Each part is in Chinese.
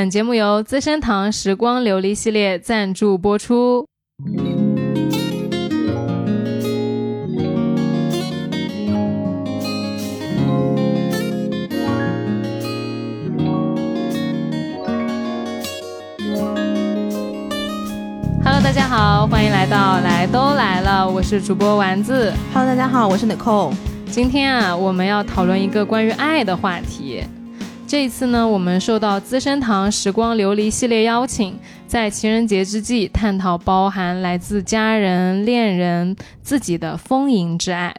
本节目由资生堂时光琉璃系列赞助播出。Hello，大家好，欢迎来到来都来了，我是主播丸子。Hello，大家好，我是 Nicole。今天啊，我们要讨论一个关于爱的话题。这一次呢，我们受到资生堂时光琉璃系列邀请，在情人节之际，探讨包含来自家人、恋人、自己的丰盈之爱。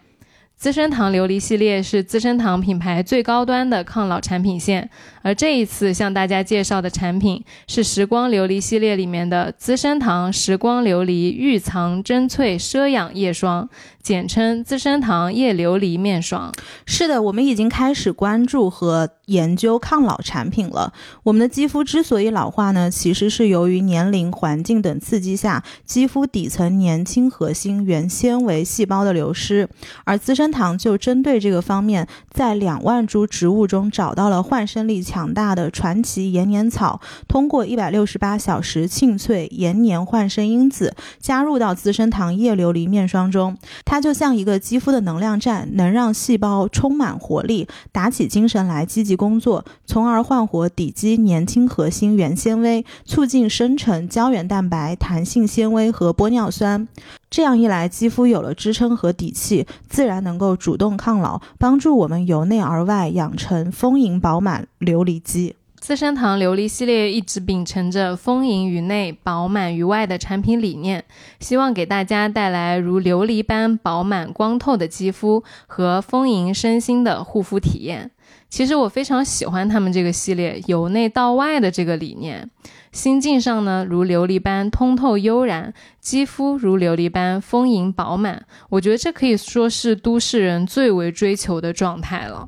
资生堂琉璃系列是资生堂品牌最高端的抗老产品线，而这一次向大家介绍的产品是时光琉璃系列里面的资生堂时光琉璃玉藏珍萃奢养夜霜，简称资生堂夜琉璃面霜。是的，我们已经开始关注和研究抗老产品了。我们的肌肤之所以老化呢，其实是由于年龄、环境等刺激下，肌肤底层年轻核心原纤维细胞的流失。而资生堂就针对这个方面，在两万株植物中找到了焕生力强大的传奇延年草，通过一百六十八小时沁萃延年焕生因子，加入到资生堂夜琉璃面霜中。它就像一个肌肤的能量站，能让细胞充满活力，打起精神来积极工作，从而焕活底基年轻核心原纤维，促进生成胶原蛋白、弹性纤维和玻尿酸。这样一来，肌肤有了支撑和底气，自然能够主动抗老，帮助我们由内而外养成丰盈饱满琉璃肌。资生堂琉璃系列一直秉承着丰盈于内、饱满于外的产品理念，希望给大家带来如琉璃般饱满光透的肌肤和丰盈身心的护肤体验。其实我非常喜欢他们这个系列由内到外的这个理念。心境上呢，如琉璃般通透悠然；肌肤如琉璃般丰盈饱满。我觉得这可以说是都市人最为追求的状态了。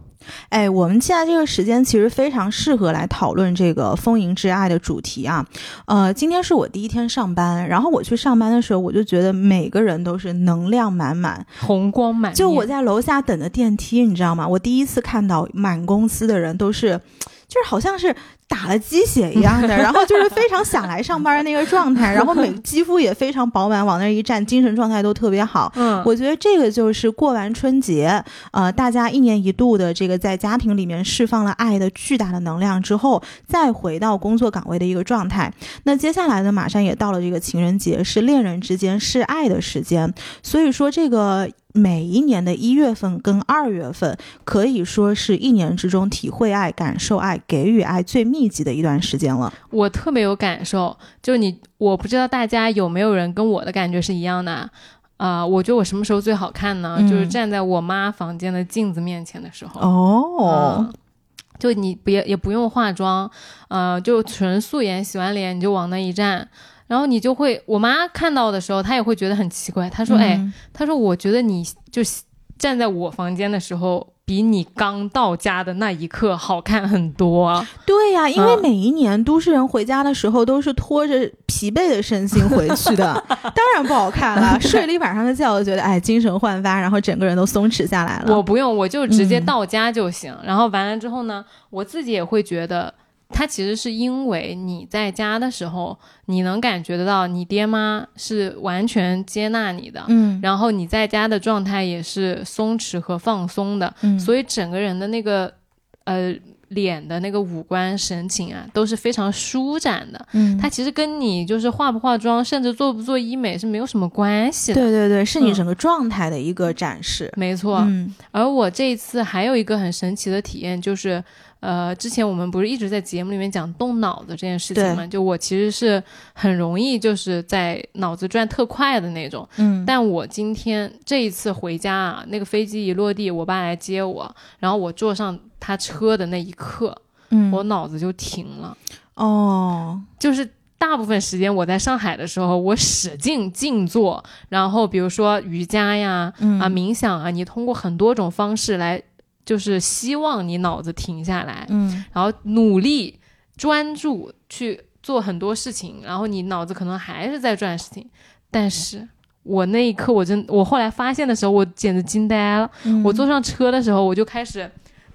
哎，我们现在这个时间其实非常适合来讨论这个丰盈之爱的主题啊。呃，今天是我第一天上班，然后我去上班的时候，我就觉得每个人都是能量满满，红光满。就我在楼下等的电梯，你知道吗？我第一次看到满公司的人都是，就是好像是。打了鸡血一样的，然后就是非常想来上班的那个状态，然后每 肌肤也非常饱满，往那一站，精神状态都特别好。嗯，我觉得这个就是过完春节，呃，大家一年一度的这个在家庭里面释放了爱的巨大的能量之后，再回到工作岗位的一个状态。那接下来呢，马上也到了这个情人节，是恋人之间示爱的时间，所以说这个。每一年的一月份跟二月份，可以说是一年之中体会爱、感受爱、给予爱最密集的一段时间了。我特别有感受，就你，我不知道大家有没有人跟我的感觉是一样的啊、呃？我觉得我什么时候最好看呢？嗯、就是站在我妈房间的镜子面前的时候。哦。嗯就你别也不用化妆，呃，就纯素颜，洗完脸你就往那一站，然后你就会，我妈看到的时候，她也会觉得很奇怪。她说：“嗯、哎，她说我觉得你就站在我房间的时候，比你刚到家的那一刻好看很多。”对呀、啊，因为每一年都市人回家的时候都是拖着疲惫的身心回去的，当然不好看了。睡了一晚上的觉，我觉得哎，精神焕发，然后整个人都松弛下来了。我不用，我就直接到家就行。嗯、然后完了之后呢，我自己也会觉得。它其实是因为你在家的时候，你能感觉得到你爹妈是完全接纳你的，嗯，然后你在家的状态也是松弛和放松的，嗯，所以整个人的那个呃脸的那个五官神情啊都是非常舒展的，嗯，它其实跟你就是化不化妆，甚至做不做医美是没有什么关系的，对对对，是你整个状态的一个展示，嗯、没错，嗯，而我这一次还有一个很神奇的体验就是。呃，之前我们不是一直在节目里面讲动脑子这件事情嘛？就我其实是很容易就是在脑子转特快的那种。嗯，但我今天这一次回家啊，那个飞机一落地，我爸来接我，然后我坐上他车的那一刻，嗯，我脑子就停了。哦，就是大部分时间我在上海的时候，我使劲静坐，然后比如说瑜伽呀，嗯、啊冥想啊，你通过很多种方式来。就是希望你脑子停下来，嗯，然后努力专注去做很多事情，然后你脑子可能还是在转事情，但是我那一刻我真，我后来发现的时候，我简直惊呆了。嗯我坐上车的时候，我就开始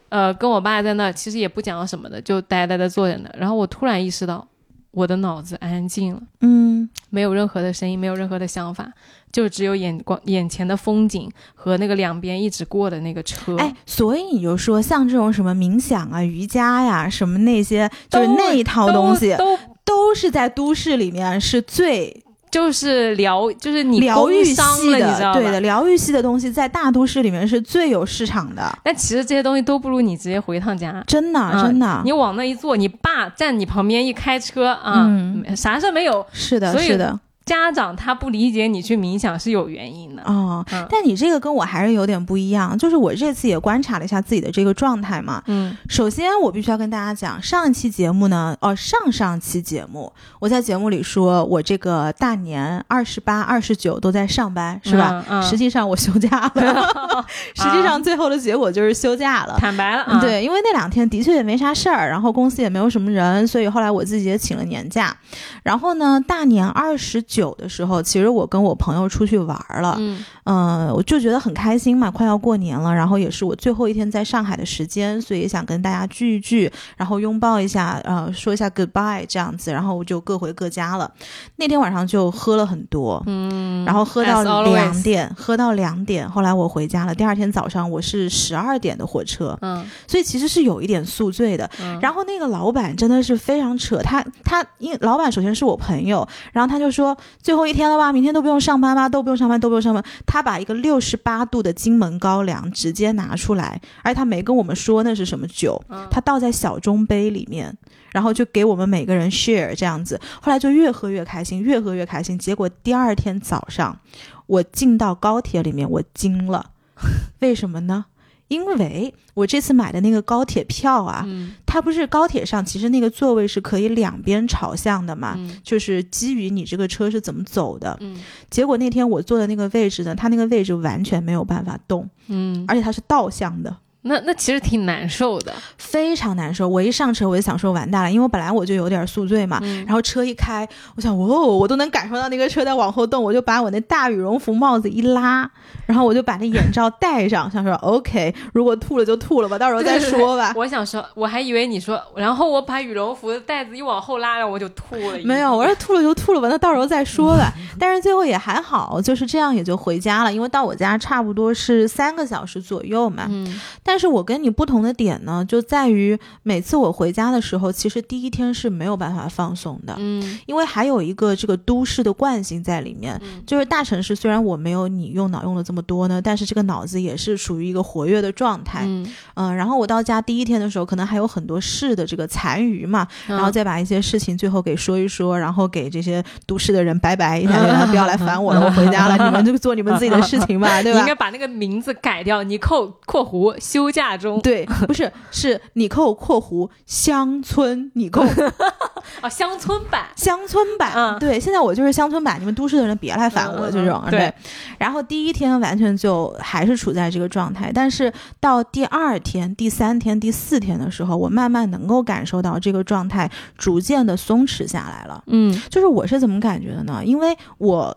呃，跟我爸在那，其实也不讲什么的，就呆呆的坐在那。然后我突然意识到，我的脑子安静了，嗯，没有任何的声音，没有任何的想法，就只有眼光眼前的风景和那个两边一直过的那个车。哎，所以你就说像这种什么冥想啊、瑜伽呀、什么那些，就是那一套东西，都都是在都市里面是最就是疗，就是你疗愈系了，你知道的，对的，疗愈系的东西在大都市里面是最有市场的。但其实这些东西都不如你直接回趟家。真的，嗯真的，你往那一坐，你爸站你旁边一开车啊，嗯啥事没有。是的，是的。家长他不理解你去冥想是有原因的。哦，嗯但你这个跟我还是有点不一样，就是我这次也观察了一下自己的这个状态嘛。嗯首先，我必须要跟大家讲，上一期节目呢，哦，上上期节目，我在节目里说我这个大年二十八、二十九都在上班，是吧？嗯嗯实际上我休假了，实际上最后的结果就是休假了。坦白了啊，对，因为那两天的确也没啥事儿，然后公司也没有什么人，所以后来我自己也请了年假。然后呢，大年二十九的时候，其实我跟我朋友出去玩了，嗯嗯、我就觉得很开心嘛，快要过年了，然后也是我最后一天在上海的时间，所以也想跟大家聚一聚，然后拥抱一下，呃，说一下 goodbye 这样子，然后我就各回各家了。那天晚上就喝了很多，嗯，然后喝到两点，喝到两点，后来我回家了。第二天早上我是十二点的火车，嗯所以其实是有一点宿醉的。嗯，然后那个老板真的是非常扯，他他因为老板首先是我朋友，然后他就说最后一天了吧，明天都不用上班吧，都不用上班，都不用上班。他把一个六十八度的金门高粱直接拿出来，而且他没跟我们说那是什么酒，嗯他倒在小中杯里面。然后就给我们每个人 share 这样子，后来就越喝越开心，越喝越开心。结果第二天早上，我进到高铁里面，我惊了，为什么呢？因为我这次买的那个高铁票啊，嗯它不是高铁上其实那个座位是可以两边朝向的嘛，嗯就是基于你这个车是怎么走的。嗯结果那天我坐的那个位置呢，它那个位置完全没有办法动，嗯，而且它是倒向的。那那其实挺难受的。非常难受。我一上车我就想说完蛋了，因为我本来我就有点宿醉嘛。嗯然后车一开，我想，哦，我都能感受到那个车在往后动，我就把我那大羽绒服帽子一拉，然后我就把那眼罩戴上，想说 OK，如果吐了就吐了吧，到时候再说吧。我想说，我还以为你说，然后我把羽绒服的带子一往后拉，然后我就吐了。没有，我说 吐了就吐了吧，那到时候再说吧。但是最后也还好，就是这样也就回家了，因为到我家差不多是三个小时左右嘛。嗯但是我跟你不同的点呢，就在于每次我回家的时候，其实第一天是没有办法放松的。嗯因为还有一个这个都市的惯性在里面，嗯就是大城市虽然我没有你用脑用的这么多呢，但是这个脑子也是属于一个活跃的状态。嗯，嗯、然后我到家第一天的时候，可能还有很多事的这个残余嘛，然后再把一些事情最后给说一说，然后给这些都市的人拜拜一下，让他不要来烦我了，我回家了，你们就做你们自己的事情吧，对吧你应？该把那个名字改掉，你扣括弧休假中。对，不是，是你扣括弧乡村，你扣 哦，乡村版。乡村版，嗯对，现在我就是乡村版，你们都市的人别来烦我，这种，嗯对。然后第一天完全就还是处在这个状态，但是到第二天、第三天、第四天的时候，我慢慢能够感受到这个状态逐渐的松弛下来了。嗯就是我是怎么感觉的呢？因为我。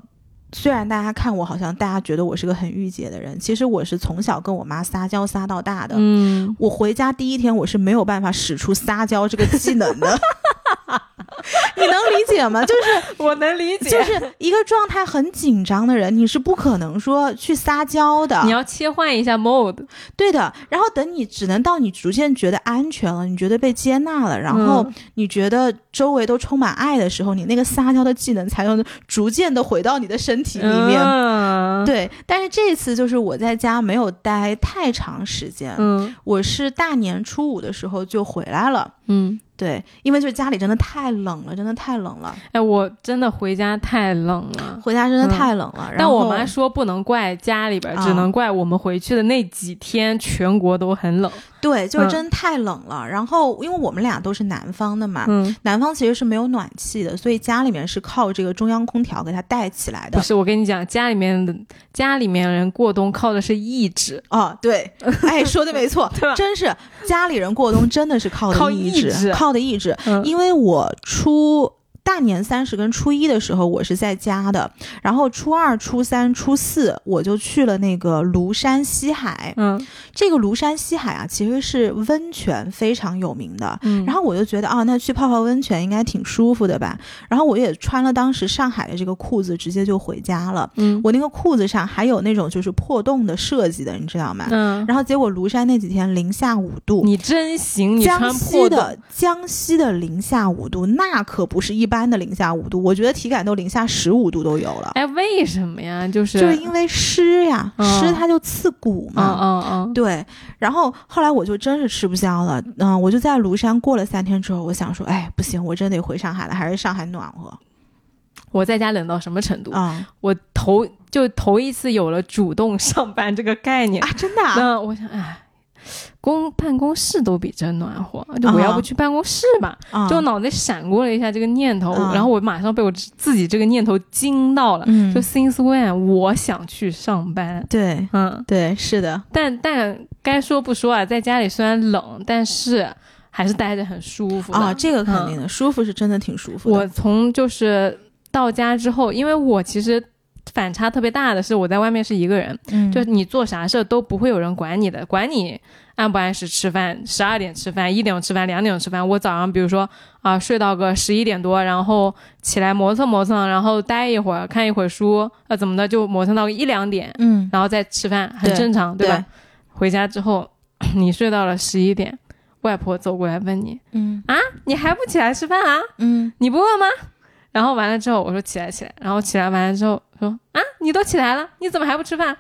虽然大家看我好像大家觉得我是个很御姐的人，其实我是从小跟我妈撒娇撒到大的。嗯，我回家第一天我是没有办法使出撒娇这个技能的，你能理解吗？就是我能理解。就是一个状态很紧张的人，你是不可能说去撒娇的。你要切换一下 mode。对的，然后等你只能到你逐渐觉得安全了，你觉得被接纳了，然后嗯你觉得周围都充满爱的时候，你那个撒娇的技能才能逐渐的回到你的身体里面。嗯，对，但是这次就是我在家没有待太长时间，嗯我是大年初五的时候就回来了。嗯，对，因为就是家里真的太冷了，真的太冷了，哎，我真的回家太冷了。回家真的太冷了。但我妈说不能怪家里边，啊只能怪我们回去的那几天，全国都很冷。对，就是嗯真的太冷了。然后因为我们俩都是南方的嘛，嗯，南方其实是没有暖气的，所以家里面是靠这个中央空调给它带起来的不。是，我跟你讲，家里面的家里面人过冬靠的是意志，哦，对，哎，说的没错 真是家里人过冬真的是靠的靠意意志靠的意志。嗯因为我初大年三十跟初一的时候我是在家的，然后初二、初三、初四我就去了那个庐山西海。嗯这个庐山西海啊，其实是温泉非常有名的。嗯，然后我就觉得啊，那去泡泡温泉应该挺舒服的吧。然后我也穿了当时上海的这个裤子，直接就回家了。嗯我那个裤子上还有那种就是破洞的设计的，你知道吗？嗯，然后结果庐山那几天零下五度，你真行，你穿江西的江西的零下五度，那可不是一般的零下五度，我觉得体感都零下十五度都有了，哎，为什么呀？就是就是因为湿呀，嗯湿它就刺骨嗯嘛。嗯嗯，对，然后后来我就真是吃不消了，嗯、我就在庐山过了三天之后，我想说，哎，不行，我真得回上海了，还是上海暖和我在家冷到什么程度？啊、我头就头一次有了主动上班这个概念。啊，真的、啊，那我想，哎，公办公室都比这暖和，就我要不去办公室吧？啊就脑袋闪过了一下这个念头，嗯然后我马上被我自己这个念头惊到了。嗯。就 since when 我想去上班，对嗯，对，是的，但但该说不说啊，在家里虽然冷，但是还是待着很舒服啊，这个肯定嗯的，舒服是真的挺舒服的。我从就是到家之后，因为我其实反差特别大的是，我在外面是一个人，嗯就是你做啥事儿都不会有人管你的，管你按不按时吃饭，十二点吃饭，一点钟吃饭，两点钟吃饭。我早上比如说啊、睡到个十一点多，然后起来磨蹭磨蹭，然后待一会儿，看一会儿书，呃怎么的就磨蹭到一两点，嗯，然后再吃饭，很正常，对吧？对回家之后，你睡到了十一点，外婆走过来问你嗯啊，你还不起来吃饭啊？嗯你不饿吗？然后完了之后，我说起来起来，然后起来完了之后说啊，你都起来了，你怎么还不吃饭？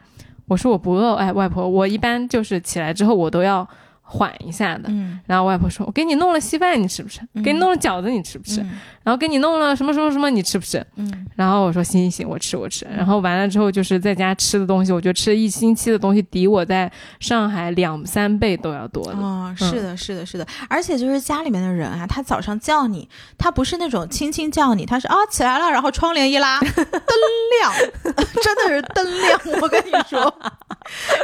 我说我不饿，哎，外婆，我一般就是起来之后我都要缓一下的。嗯然后外婆说，我给你弄了稀饭，你吃不吃？给你弄了饺子，你吃不吃？嗯然后给你弄了什么什么什么，你吃不吃？嗯然后我说行行行，我吃我吃。然后完了之后，就是在家吃的东西，我觉得吃一星期的东西抵我在上海两三倍都要多的。哦，是的，是的，是的，而且就是家里面的人啊，他早上叫你，他不是那种轻轻叫你，他是啊起来了，然后窗帘一拉，灯亮，真的是灯亮，我跟你说。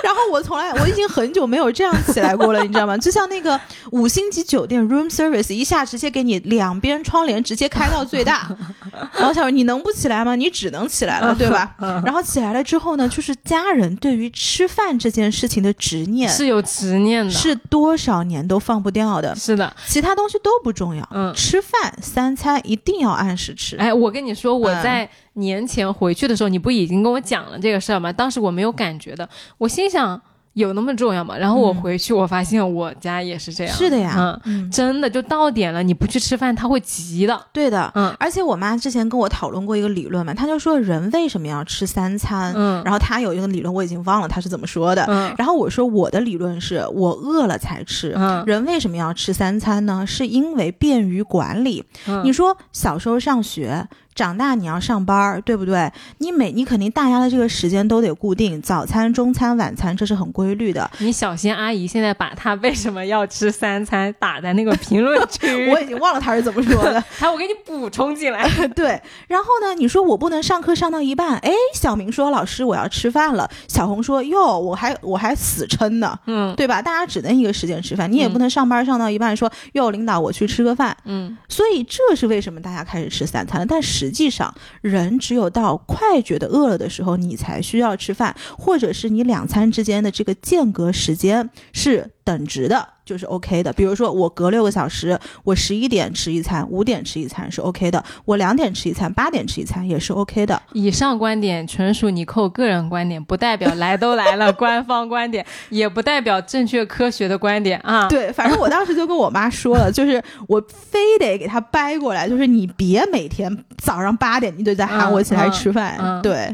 然后我从来我已经很久没有这样起来过了，你知道吗？就像那个五星级酒店 room service 一下直接给你两边窗帘直接开到最大，然后想说你能不起来吗？你只能起来了，对吧？然后起来了之后呢，就是家人对于吃饭这件事情的执念是有执念的，是多少年都放不掉的，是的，其他东西都不重要。嗯吃饭三餐一定要按时吃。哎，我跟你说，我嗯在年前回去的时候，你不已经跟我讲了这个事儿吗？当时我没有感觉的，我心想有那么重要吗？然后我嗯回去，我发现我家也是这样。是的呀真的就到点了，你不去吃饭，他会急的。对的。嗯而且我妈之前跟我讨论过一个理论嘛，她就说人为什么要吃三餐？嗯然后她有一个理论，我已经忘了她是怎么说的。嗯然后我说我的理论是我饿了才吃。嗯人为什么要吃三餐呢？是因为便于管理。嗯你说小时候上学，长大你要上班，对不对？你每你肯定大家的这个时间都得固定，早餐、中餐、晚餐，这是很规律的。你小心阿姨现在把她为什么要吃三餐打在那个评论区，我已经忘了她是怎么说的。还我给你补充进来。对，然后呢，你说我不能上课上到一半，哎，小明说老师我要吃饭了，小红说哟我还我还死撑呢，嗯对吧？大家只能一个时间吃饭，你也不能上班上到一半说哟领导我去吃个饭，嗯所以这是为什么大家开始吃三餐了。但实实际上，人只有到快觉得饿了的时候，你才需要吃饭，或者是你两餐之间的这个间隔时间是等值的，就是 OK 的。比如说，我隔六个小时，我十一点吃一餐，五点吃一餐是 OK 的；我两点吃一餐，八点吃一餐也是 OK 的。以上观点纯属你扣个人观点，不代表来都来了官方观点，也不代表正确科学的观点啊。对，反正我当时就跟我妈说了，就是我非得给她掰过来，就是你别每天早上八点你就在喊我起来吃饭。嗯嗯嗯对，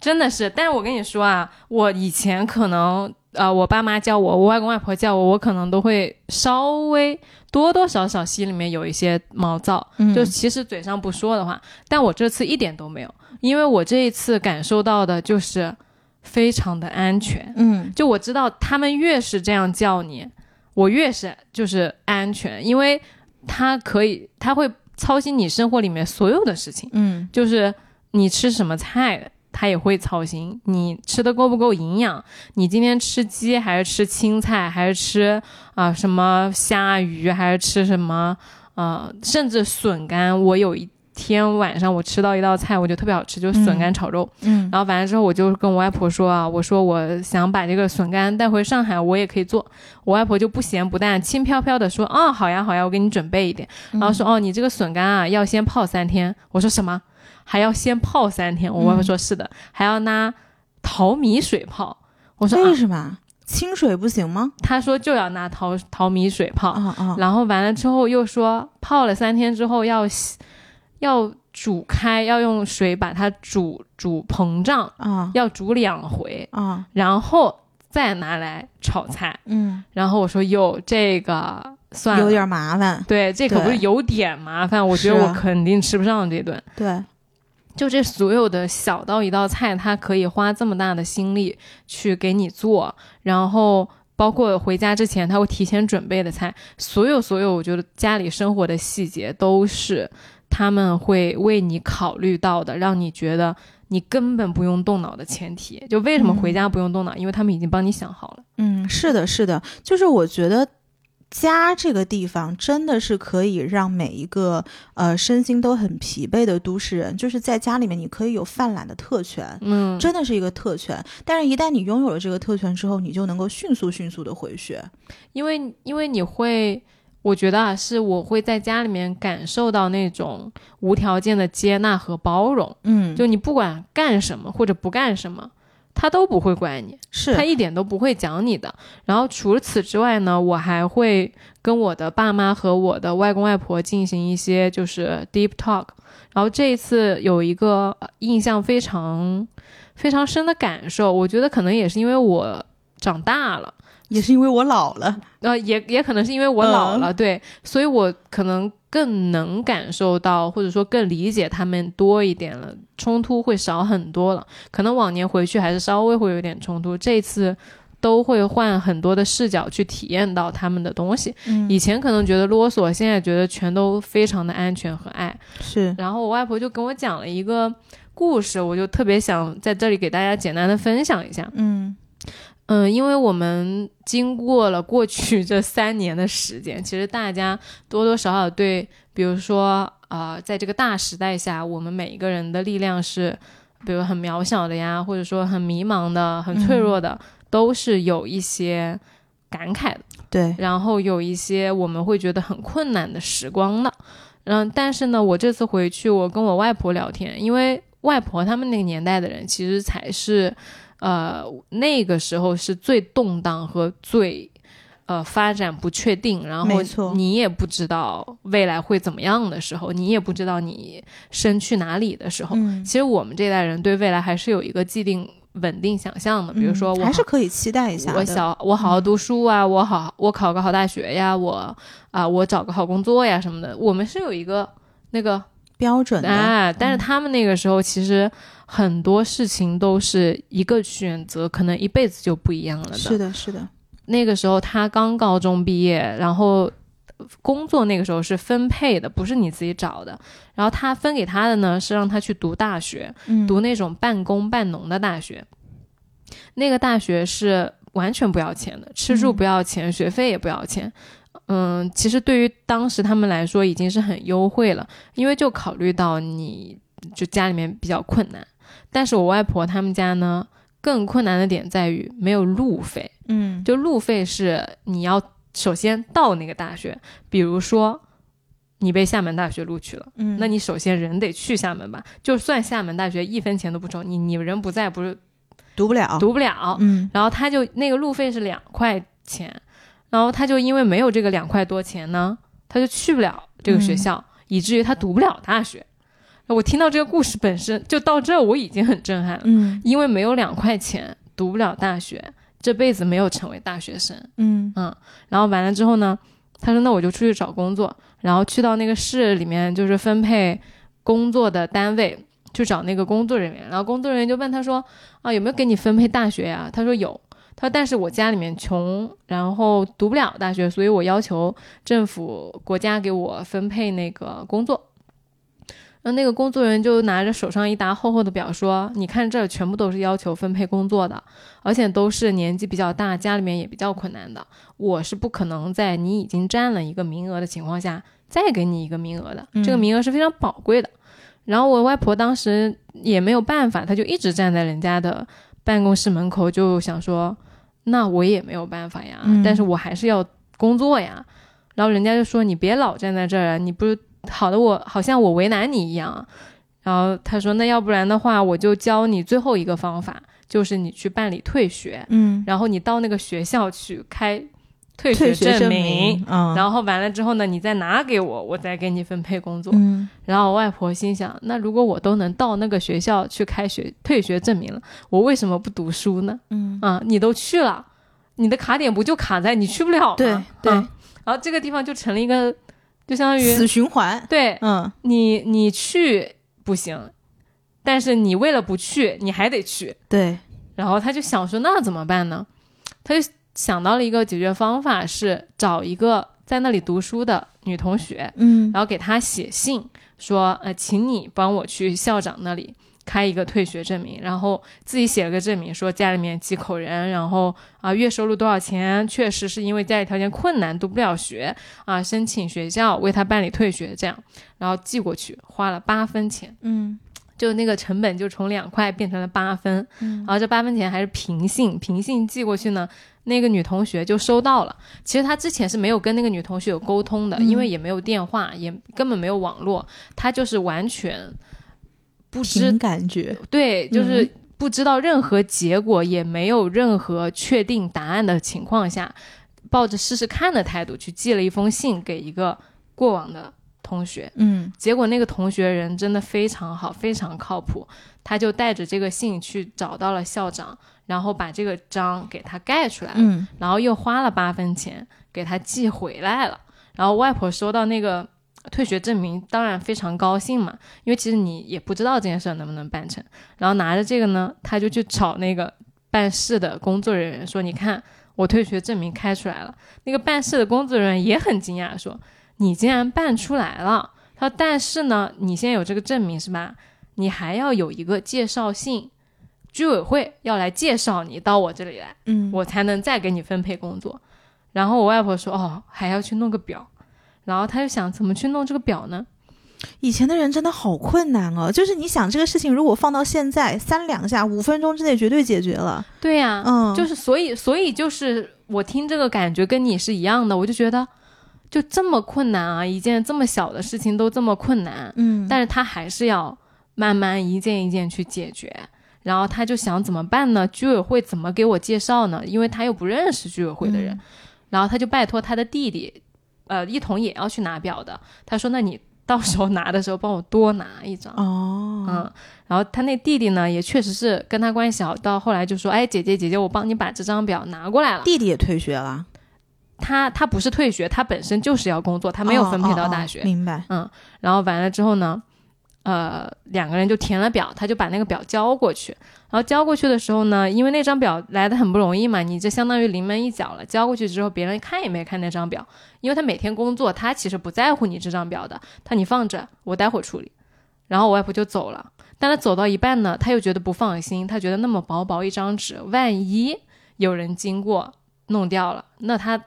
真的是，但是我跟你说啊，我以前可能呃，我爸妈叫我，我外公外婆叫我，我可能都会稍微多多少少心里面有一些毛躁，嗯就其实嘴上不说的话，但我这次一点都没有，因为我这一次感受到的就是非常的安全，嗯就我知道他们越是这样叫你，我越是就是安全，因为他可以，他会操心你生活里面所有的事情。嗯就是你吃什么菜，他也会操心你吃的够不够营养。你今天吃鸡还是吃青菜，还是吃啊、什么虾鱼，还是吃什么呃，甚至笋干。我有一天晚上我吃到一道菜，我觉得特别好吃，就是笋干炒肉。嗯，然后完了之后，我就跟我外婆说啊，我说我想把这个笋干带回上海，我也可以做。我外婆就不咸不淡，轻飘飘的说，啊，好呀好呀，我给你准备一点。然后说，哦，你这个笋干啊，要先泡三天。我说什么？还要先泡三天？我外婆说是的，还要拿淘米水泡。我说为什么？清水不行吗？他说就要拿淘淘米水泡。然后完了之后又说泡了三天之后要要煮开，要用水把它煮煮膨胀啊，要煮两回啊，然后再拿来炒菜。嗯，然后我说哟，这个算有点麻烦。对，这可不是有点麻烦，我觉得我肯定吃不上这顿。对，就这所有的小到一道菜，他可以花这么大的心力去给你做，然后。包括回家之前他会提前准备的菜，所有所有，我觉得家里生活的细节都是他们会为你考虑到的，让你觉得你根本不用动脑的前提。就为什么回家不用动脑？因为他们已经帮你想好了。嗯，是的，是的，就是我觉得。家这个地方真的是可以让每一个呃身心都很疲惫的都市人，就是在家里面你可以有犯懒的特权，嗯，真的是一个特权。但是，一旦你拥有了这个特权之后，你就能够迅速迅速的回血，因为因为你会，我觉得啊，是我会在家里面感受到那种无条件的接纳和包容，嗯，就你不管干什么或者不干什么。他都不会怪你，是他一点都不会讲你的。然后除此之外呢，我还会跟我的爸妈和我的外公外婆进行一些就是 deep talk。然后这一次有一个印象非常非常深的感受，我觉得可能也是因为我长大了，也是因为我老了，呃，也也可能是因为我老了，对，所以我可能。更能感受到，或者说更理解他们多一点了，冲突会少很多了。可能往年回去还是稍微会有点冲突，这次都会换很多的视角去体验到他们的东西。嗯，以前可能觉得啰嗦，现在觉得全都非常的安全和爱。是。然后我外婆就跟我讲了一个故事，我就特别想在这里给大家简单的分享一下。嗯。嗯，因为我们经过了过去这三年的时间，其实大家多多少少对，比如说啊，在这个大时代下，我们每一个人的力量是，比如很渺小的呀，或者说很迷茫的、很脆弱的，都是有一些感慨的。对，然后有一些我们会觉得很困难的时光的。嗯，但是呢，我这次回去，我跟我外婆聊天，因为外婆他们那个年代的人，其实才是。呃，那个时候是最动荡和最，呃，发展不确定，然后你也不知道未来会怎么样的时候，你也不知道你身去哪里的时候，其实我们这代人对未来还是有一个既定稳定想象的，比如说我还是可以期待一下，我小我好好读书啊，我好我考个好大学呀，我啊我找个好工作呀什么的，我们是有一个那个标准的，哎，但是他们那个时候其实。很多事情都是一个选择，可能一辈子就不一样了的。是的，是的。那个时候他刚高中毕业，然后工作那个时候是分配的，不是你自己找的。然后他分给他的呢，是让他去读大学，读那种半工半农的大学。那个大学是完全不要钱的，吃住不要钱，学费也不要钱。嗯，其实对于当时他们来说已经是很优惠了，因为就考虑到你就家里面比较困难。但是我外婆他们家呢，更困难的点在于没有路费。嗯，就路费是你要首先到那个大学，比如说你被厦门大学录取了，嗯，那你首先人得去厦门吧？就算厦门大学一分钱都不收，你你人不在，不是读不了，读不了。嗯，然后他就那个路费是两块钱，然后他就因为没有这个两块多钱呢，他就去不了这个学校，以至于他读不了大学。我听到这个故事本身就到这，我已经很震撼了。嗯，因为没有两块钱，读不了大学，这辈子没有成为大学生。嗯嗯，然后完了之后呢，他说那我就出去找工作，然后去到那个市里面，就是分配工作的单位去找那个工作人员。然后工作人员就问他说啊，有没有给你分配大学呀？他说有。他说但是我家里面穷，然后读不了大学，所以我要求政府国家给我分配那个工作。那那个工作人员就拿着手上一沓厚厚的表说：“你看，这全部都是要求分配工作的，而且都是年纪比较大、家里面也比较困难的。我是不可能在你已经占了一个名额的情况下再给你一个名额的。这个名额是非常宝贵的。然后我外婆当时也没有办法，她就一直站在人家的办公室门口，就想说，那我也没有办法呀，嗯但是我还是要工作呀。然后人家就说你别老站在这儿啊，你不是好的我好像我为难你一样。然后他说那要不然的话，我就教你最后一个方法，就是你去办理退学，嗯，然后你到那个学校去开退退学证学明。然后完了之后呢，你再拿给我，我再给你分配工作。嗯然后我外婆心想，那如果我都能到那个学校去开学退学证明了，我为什么不读书呢？嗯，啊，你都去了，你的卡点不就卡在你去不了吗？对然后这个地方就成了一个，就相当于死循环，对嗯你你去不行，但是你为了不去，你还得去。对，然后他就想说，那怎么办呢？他就想到了一个解决方法，是找一个在那里读书的女同学，嗯。然后给她写信说，呃，请你帮我去校长那里开一个退学证明，然后自己写了个证明，说家里面几口人，然后啊、月收入多少钱，确实是因为家里条件困难读不了学啊、申请学校为他办理退学这样，然后寄过去花了八分钱。嗯。就那个成本就从两块变成了八分，嗯。然后这八分钱还是平信，平信寄过去呢，那个女同学就收到了。其实他之前是没有跟那个女同学有沟通的，嗯。因为也没有电话，也根本没有网络，他就是完全不知感觉，对，就是不知道任何结果，也没有任何确定答案的情况下，抱着试试看的态度去寄了一封信给一个过往的同学。嗯结果那个同学人真的非常好，非常靠谱，他就带着这个信去找到了校长，然后把这个章给他盖出来了，嗯然后又花了八分钱给他寄回来了。然后外婆收到那个退学证明，当然非常高兴嘛，因为其实你也不知道这件事儿能不能办成。然后拿着这个呢，他就去找那个办事的工作人员说：“你看，我退学证明开出来了。”那个办事的工作人员也很惊讶，说：“你竟然办出来了。”他说：“但是呢，你现在有这个证明是吧？你还要有一个介绍信，居委会要来介绍你到我这里来。”嗯，我才能再给你分配工作。然后我外婆说：“哦，还要去弄个表。”然后他就想怎么去弄这个表呢？以前的人真的好困难哦，就是你想这个事情，如果放到现在，三两下，五分钟之内绝对解决了。对呀、嗯，就是所以所以就是我听这个感觉跟你是一样的，我就觉得就这么困难啊，一件这么小的事情都这么困难，嗯，但是他还是要慢慢一件一件去解决。然后他就想怎么办呢？居委会怎么给我介绍呢？因为他又不认识居委会的人，嗯 然后他就拜托他的弟弟，呃，一同也要去拿表的。他说：“那你到时候拿的时候帮我多拿一张。哦，嗯，然后他那弟弟呢，也确实是跟他关系好，到后来就说：“哎，姐姐姐姐，我帮你把这张表拿过来了。弟弟也退学了，他他不是退学，他本身就是要工作，他没有分配到大学。哦哦哦明白。嗯然后完了之后呢，呃，两个人就填了表，他就把那个表交过去。然后交过去的时候呢，因为那张表来的很不容易嘛，你这相当于临门一脚了。交过去之后，别人看也没看那张表，因为他每天工作，他其实不在乎你这张表的，他你放着，我待会儿处理。然后我外婆就走了，但他走到一半呢，他又觉得不放心，他觉得那么薄薄一张纸，万一有人经过弄掉了，那他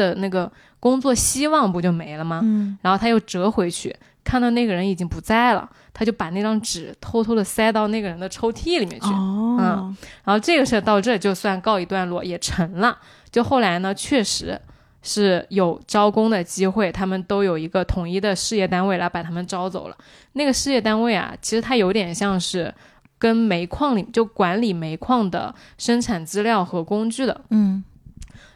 的那个工作希望不就没了吗？嗯，然后他又折回去，看到那个人已经不在了，他就把那张纸偷偷的塞到那个人的抽屉里面去。哦，然后这个事儿到这就算告一段落，也成了。就后来呢，确实是有招工的机会，他们都有一个统一的事业单位来把他们招走了。那个事业单位啊，其实它有点像是跟煤矿里就管理煤矿的生产资料和工具的。嗯，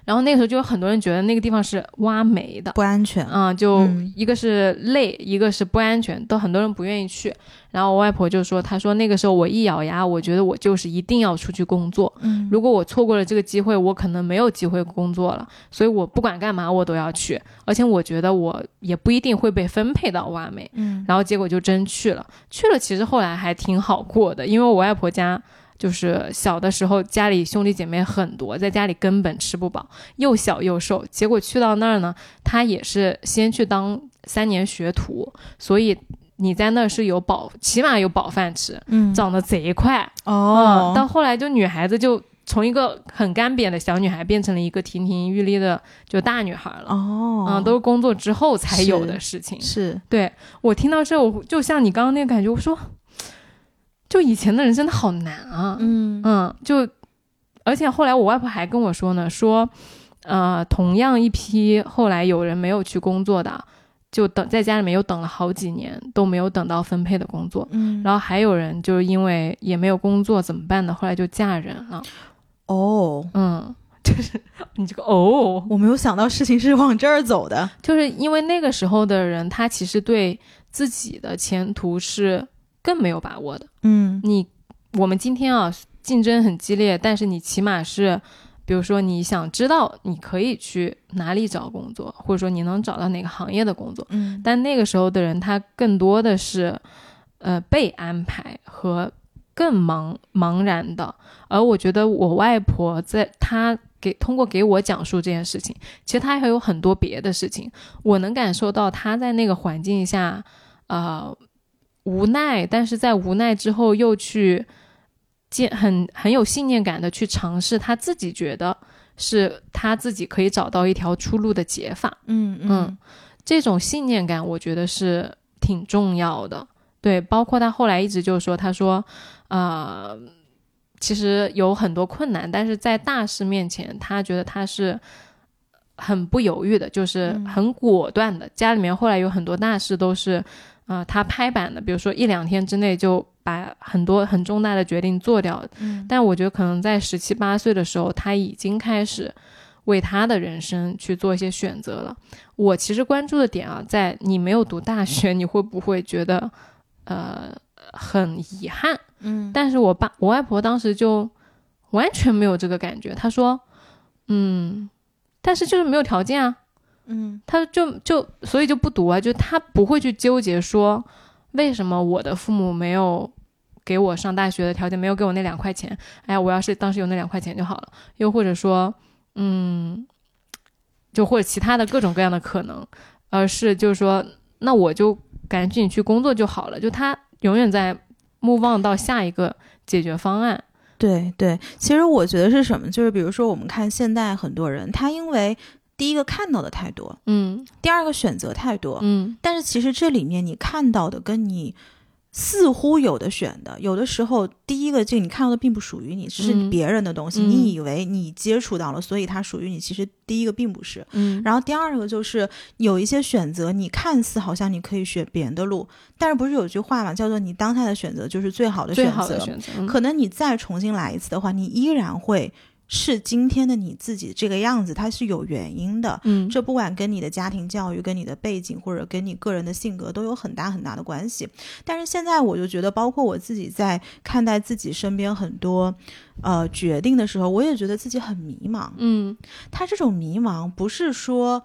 然后那个时候就有很多人觉得那个地方是挖煤的。不安全。嗯，就嗯一个是累，一个是不安全，都很多人不愿意去。然后我外婆就说：“她说那个时候我一咬牙，我觉得我就是一定要出去工作。嗯，如果我错过了这个机会，我可能没有机会工作了。所以我不管干嘛，我都要去。而且我觉得我也不一定会被分配到挖煤。嗯，然后结果就真去了，去了其实后来还挺好过的，因为我外婆家就是小的时候家里兄弟姐妹很多，在家里根本吃不饱，又小又瘦。结果去到那儿呢，他也是先去当三年学徒，所以你在那儿是有饱，起码有饱饭吃，嗯，长得贼快。哦嗯，到后来就女孩子就从一个很干瘪的小女孩变成了一个亭亭玉立的就大女孩了。哦，嗯，都是工作之后才有的事情。是对我听到这，我就像你刚刚那个感觉，我说，就以前的人真的好难啊。嗯嗯，就而且后来我外婆还跟我说呢，说，呃，同样一批后来有人没有去工作的，就等在家里面又等了好几年都没有等到分配的工作，嗯，然后还有人就是因为也没有工作怎么办呢？后来就嫁人了。哦，嗯，就是你这个哦，我没有想到事情是往这儿走的。就是因为那个时候的人，他其实对自己的前途是更没有把握的。嗯你我们今天啊，竞争很激烈，但是你起码是，比如说你想知道你可以去哪里找工作，或者说你能找到哪个行业的工作。嗯但那个时候的人，他更多的是，呃，被安排和更茫茫然的。而我觉得我外婆在她给通过给我讲述这件事情，其实她还有很多别的事情，我能感受到她在那个环境下，呃，无奈，但是在无奈之后又去坚很很有信念感的去尝试他自己觉得是他自己可以找到一条出路的解法。嗯嗯，这种信念感，我觉得是挺重要的。对，包括他后来一直就说，他说，呃，其实有很多困难，但是在大事面前，他觉得他是很不犹豫的，就是嗯很果断的。家里面后来有很多大事都是，呃，他拍板的，比如说一两天之内就把很多很重大的决定做掉。嗯但我觉得可能在十七八岁的时候，他已经开始为他的人生去做一些选择了。我其实关注的点啊，在你没有读大学，你会不会觉得呃很遗憾？嗯但是我爸我外婆当时就完全没有这个感觉，她说，嗯，但是就是没有条件啊，嗯他就就所以就不读啊，就他不会去纠结说为什么我的父母没有给我上大学的条件，没有给我那两块钱，哎呀，我要是当时有那两块钱就好了，又或者说，嗯，就或者其他的各种各样的可能，而是就是说，那我就赶紧去工作就好了，就他永远在 move on 到下一个解决方案。对对，其实我觉得是什么？就是比如说，我们看现在很多人，他因为第一个看到的太多，嗯第二个选择太多，嗯但是其实这里面你看到的跟你似乎有的选的，有的时候第一个这个你看到的并不属于你，只是嗯别人的东西，嗯你以为你接触到了，所以它属于你，其实第一个并不是。嗯，然后第二个就是有一些选择，你看似好像你可以选别人的路，但是不是有句话嘛，叫做你当下的选择就是最好的选择。好的选择。嗯可能你再重新来一次的话，你依然会是今天的你自己这个样子，它是有原因的。嗯这不管跟你的家庭教育、跟你的背景，或者跟你个人的性格都有很大很大的关系。但是现在我就觉得，包括我自己在看待自己身边很多呃决定的时候，我也觉得自己很迷茫。嗯他这种迷茫不是说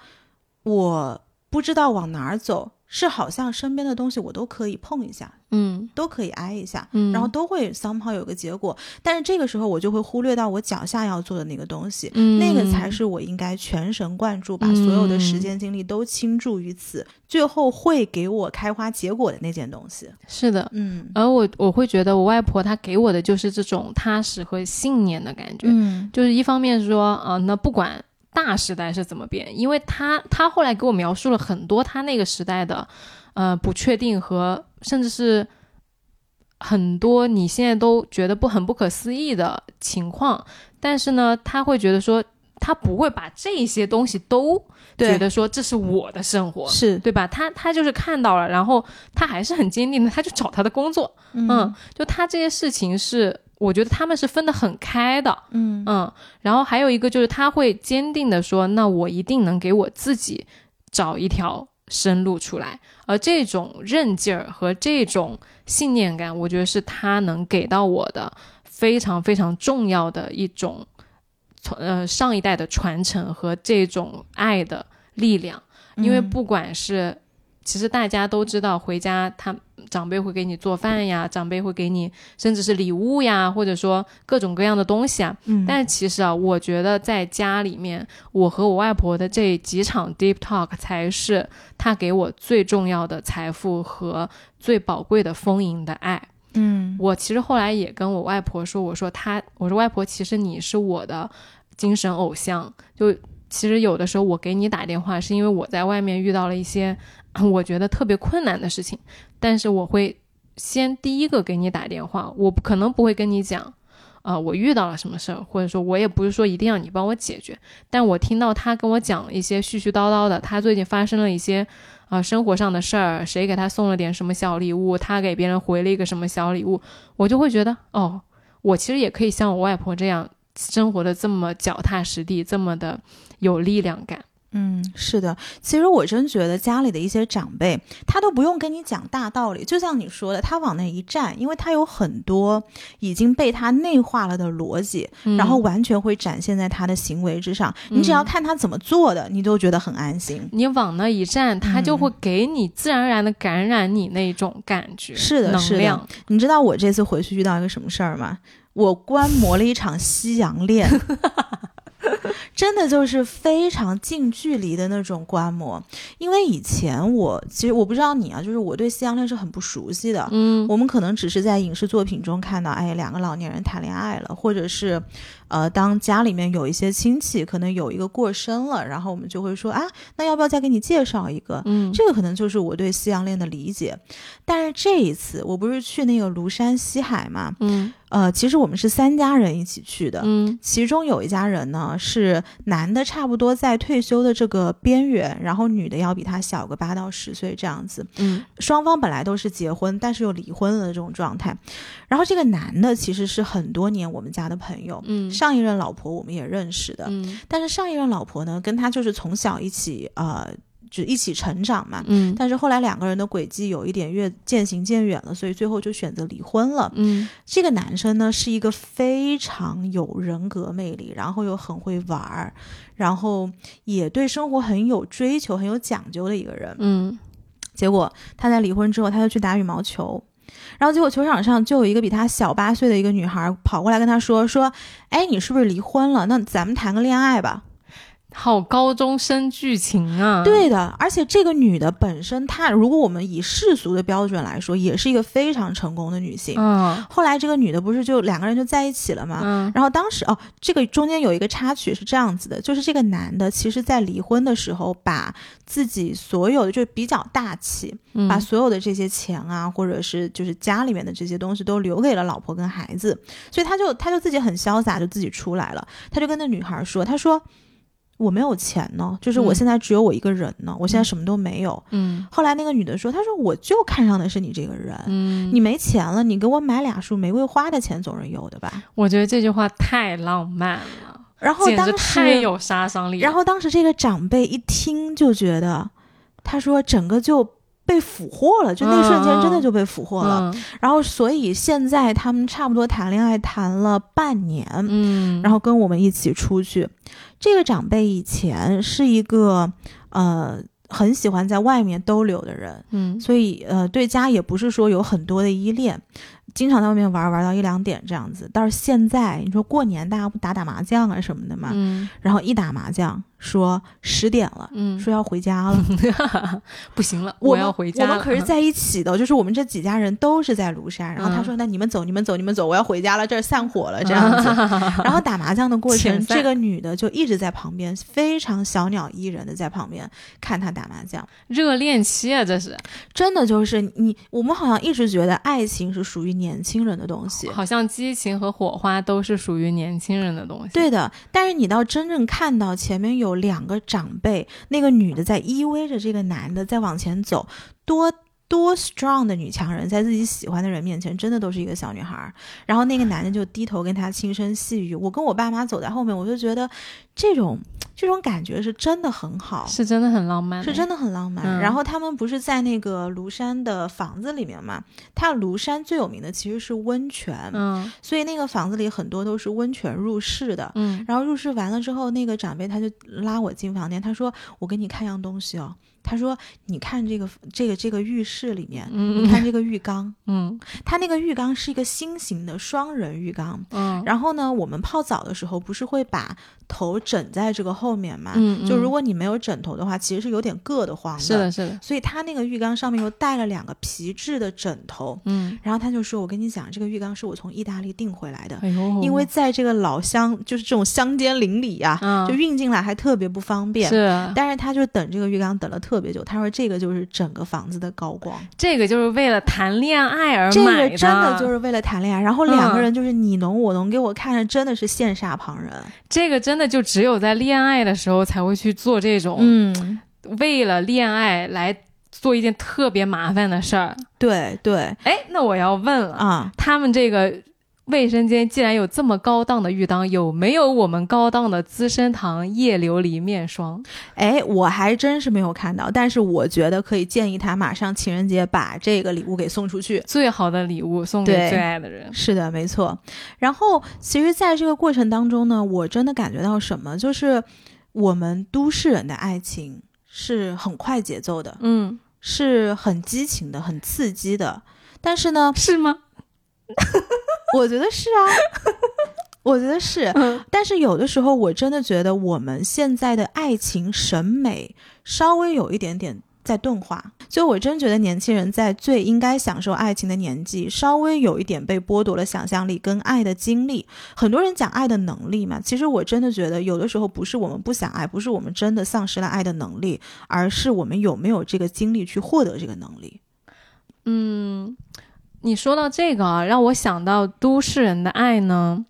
我不知道往哪儿走，是好像身边的东西我都可以碰一下，嗯都可以挨一下，嗯，然后都会 somehow 有个结果。但是这个时候我就会忽略到我脚下要做的那个东西，嗯那个才是我应该全神贯注，把所有的时间精力都倾注于此，最后会给我开花结果的那件东西。是的。嗯而我我会觉得我外婆她给我的就是这种踏实和信念的感觉，嗯就是一方面说啊、那不管大时代是怎么变，因为他他后来给我描述了很多他那个时代的呃不确定和甚至是很多你现在都觉得不很不可思议的情况，但是呢，他会觉得说他不会把这些东西都觉得说这是我的生活。是对吧？他他就是看到了，然后他还是很坚定的，他就找他的工作。嗯，就他这些事情是，我觉得他们是分得很开的。嗯嗯，然后还有一个就是他会坚定的说，那我一定能给我自己找一条生路出来。而这种韧劲儿和这种信念感，我觉得是他能给到我的非常非常重要的一种，从呃上一代的传承和这种爱的力量。因为嗯不管是，其实大家都知道，回家他长辈会给你做饭呀，长辈会给你甚至是礼物呀，或者说各种各样的东西啊。嗯但是其实啊，我觉得在家里面，我和我外婆的这几场 deep talk 才是她给我最重要的财富和最宝贵的丰盈的爱。嗯我其实后来也跟我外婆说，我说她，我说外婆，其实你是我的精神偶像。就其实有的时候我给你打电话，是因为我在外面遇到了一些我觉得特别困难的事情，但是我会先第一个给你打电话，我不可能不会跟你讲。呃，我遇到了什么事儿，或者说我也不是说一定要你帮我解决，但我听到他跟我讲一些絮絮叨叨的，他最近发生了一些啊、生活上的事儿，谁给他送了点什么小礼物，他给别人回了一个什么小礼物，我就会觉得哦，我其实也可以像我外婆这样生活的这么脚踏实地，这么的有力量感。嗯，是的。其实我真觉得家里的一些长辈，他都不用跟你讲大道理，就像你说的，他往那一站，因为他有很多已经被他内化了的逻辑，嗯然后完全会展现在他的行为之上。你只要看他怎么做的，你都觉得很安心。你往那一站，他就会给你自然而然的感染你那种感觉，是的是的能量。你知道我这次回去遇到一个什么事儿吗？我观摩了一场西洋恋，真的就是非常近距离的那种观摩。因为以前我其实我不知道你啊，就是我对西洋恋是很不熟悉的。嗯我们可能只是在影视作品中看到，哎，两个老年人谈恋爱了，或者是，呃，当家里面有一些亲戚可能有一个过生了，然后我们就会说啊，那要不要再给你介绍一个？嗯这个可能就是我对西洋恋的理解。但是这一次，我不是去那个庐山西海嘛，嗯呃，其实我们是三家人一起去的。嗯其中有一家人呢是男的，差不多在退休的这个边缘，然后女的要比他小个八到十岁这样子。嗯双方本来都是结婚，但是又离婚了的这种状态。然后这个男的其实是很多年我们家的朋友，嗯上一任老婆我们也认识的，嗯但是上一任老婆呢跟他就是从小一起呃就一起成长嘛。嗯但是后来两个人的轨迹有一点越渐行渐远了，所以最后就选择离婚了。嗯这个男生呢是一个非常有人格魅力，然后又很会玩儿，然后也对生活很有追求、很有讲究的一个人。嗯结果他在离婚之后，他就去打羽毛球，然后结果球场上就有一个比他小八岁的一个女孩跑过来跟他说说，哎，你是不是离婚了？那咱们谈个恋爱吧。好高中生剧情啊！，对的，而且这个女的本身，她如果我们以世俗的标准来说，也是一个非常成功的女性。嗯后来这个女的不是就两个人就在一起了嘛？嗯然后当时哦，这个中间有一个插曲是这样子的，就是这个男的其实在离婚的时候，把自己所有的就比较大气，嗯把所有的这些钱啊，或者是就是家里面的这些东西都留给了老婆跟孩子，所以他就他就自己很潇洒，就自己出来了。他就跟那女孩说：“他说我没有钱呢，就是我嗯现在只有我一个人呢，我现在什么都没有。嗯后来那个女的说：“她说我就看上的是你这个人。嗯，你没钱了，你给我买俩束玫瑰花的钱总是有的吧？我觉得这句话太浪漫了，然后当时太有杀伤力了。然后当时这个长辈一听就觉得，他说整个就被俘获了，就那瞬间真的就被俘获了。嗯然后所以现在他们差不多谈恋爱谈了半年，嗯，然后跟我们一起出去。这个长辈以前是一个呃很喜欢在外面逗留的人，嗯所以呃对家也不是说有很多的依恋。经常在外面玩玩到一两点这样子，但是现在你说过年大家不打打麻将啊什么的嘛，嗯然后一打麻将说十点了，嗯，说要回家了，不行了，我们要回家了。我们可是在一起的，就是我们这几家人都是在庐山。然后他嗯说：“那你们走，你们走，你们走，我要回家了，这儿散伙了。”这样子。然后打麻将的过程，这个女的就一直在旁边，非常小鸟依人的在旁边看他打麻将。热恋期啊，这是真的就是你，我们好像一直觉得爱情是属于年轻人的东西。好像激情和火花都是属于年轻人的东西。对的，但是你到真正看到前面有有两个长辈，那个女的在依偎着这个男的在往前走，多多 strong 的女强人，在自己喜欢的人面前，真的都是一个小女孩儿。然后那个男的就低头跟她轻声细语。我跟我爸妈走在后面，我就觉得这种这种感觉是真的很好。是真的很浪漫，是真的很浪漫。嗯然后他们不是在那个庐山的房子里面嘛？它庐山最有名的其实是温泉，嗯所以那个房子里很多都是温泉入室的。嗯然后入室完了之后，那个长辈他就拉我进房间，他说：“我给你看样东西哦。”他说：“你看这个这个这个浴室里面，嗯你看这个浴缸，嗯它那个浴缸是一个新型的双人浴缸。嗯，然后呢，我们泡澡的时候不是会把头枕在这个后面嘛？嗯就如果你没有枕头的话，其实是有点硌得慌的。是的，是的，所以他那个浴缸上面又带了两个皮质的枕头。嗯，然后他就说：“我跟你讲，这个浴缸是我从意大利订回来的。”哎呦，因为在这个老乡，就是这种乡间邻里呀、嗯就运进来还特别不方便。是但是他就等这个浴缸等了特别久，他说这个就是整个房子的高光，这个就是为了谈恋爱而这买个真的就是为了谈恋爱，然后两个嗯人就是你侬我侬，给我看着真的是羡煞旁人。这个真的就只有在恋爱的时候才会去做这种，嗯，为了恋爱来做一件特别麻烦的事儿。对对。哎，那我要问了，啊，他们这个卫生间既然有这么高档的浴缸，有没有我们高档的资生堂夜琉璃面霜？哎，我还真是没有看到，但是我觉得可以建议他马上情人节把这个礼物给送出去。最好的礼物送给最爱的人。是的，没错。然后，其实，在这个过程当中呢，我真的感觉到什么，就是我们都市人的爱情是很快节奏的，嗯，是很激情的，很刺激的。但是呢，是吗？我觉得是啊，我觉得是。嗯但是有的时候，我真的觉得我们现在的爱情审美稍微有一点点在钝化。就我真觉得年轻人在最应该享受爱情的年纪，稍微有一点被剥夺了想象力跟爱的经历。很多人讲爱的能力嘛，其实我真的觉得有的时候不是我们不想爱，不是我们真的丧失了爱的能力，而是我们有没有这个精力去获得这个能力。嗯，你说到这个啊，让我想到都市人的爱呢，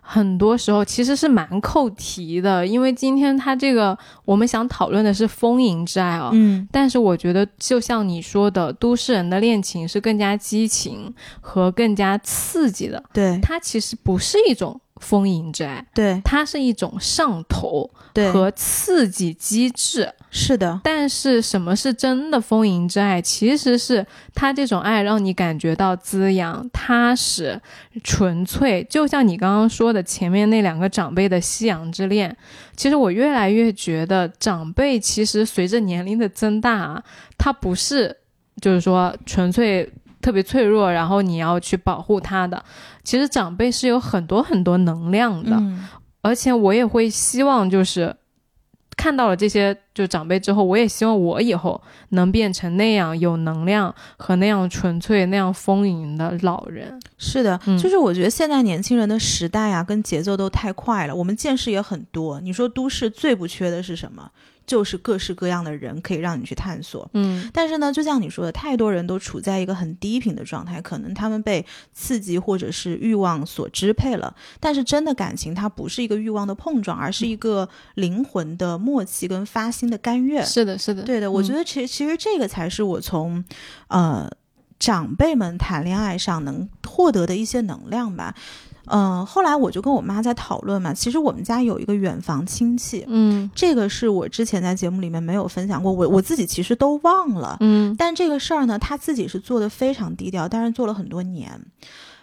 很多时候其实是蛮扣题的，因为今天他这个我们想讨论的是丰盈之爱啊。嗯但是我觉得，就像你说的，都市人的恋情是更加激情和更加刺激的。对它其实不是一种丰盈之爱，对它是一种上头，和刺激机制。是的，但是什么是真的丰盈之爱？其实是它这种爱让你感觉到滋养、踏实、纯粹。就像你刚刚说的前面那两个长辈的夕阳之恋，其实我越来越觉得长辈其实随着年龄的增大啊，他不是就是说纯粹。特别脆弱，然后你要去保护他的。其实长辈是有很多很多能量的，嗯而且我也会希望，就是看到了这些就长辈之后，我也希望我以后能变成那样有能量和那样纯粹、那样丰盈的老人。是的，嗯就是我觉得现在年轻人的时代啊，跟节奏都太快了，我们见识也很多。你说都市最不缺的是什么？就是各式各样的人可以让你去探索。嗯但是呢，就像你说的，太多人都处在一个很低频的状态，可能他们被刺激或者是欲望所支配了。但是真的感情，它不是一个欲望的碰撞，而是一个灵魂的默契跟发心的甘愿。是的，是的，对的，我觉得得其实其实这个才是我从，呃，长辈们谈恋爱上能获得的一些能量吧。嗯、后来我就跟我妈在讨论嘛，其实我们家有一个远房亲戚，嗯这个是我之前在节目里面没有分享过，我我自己其实都忘了。嗯但这个事儿呢，他自己是做的非常低调，但是做了很多年。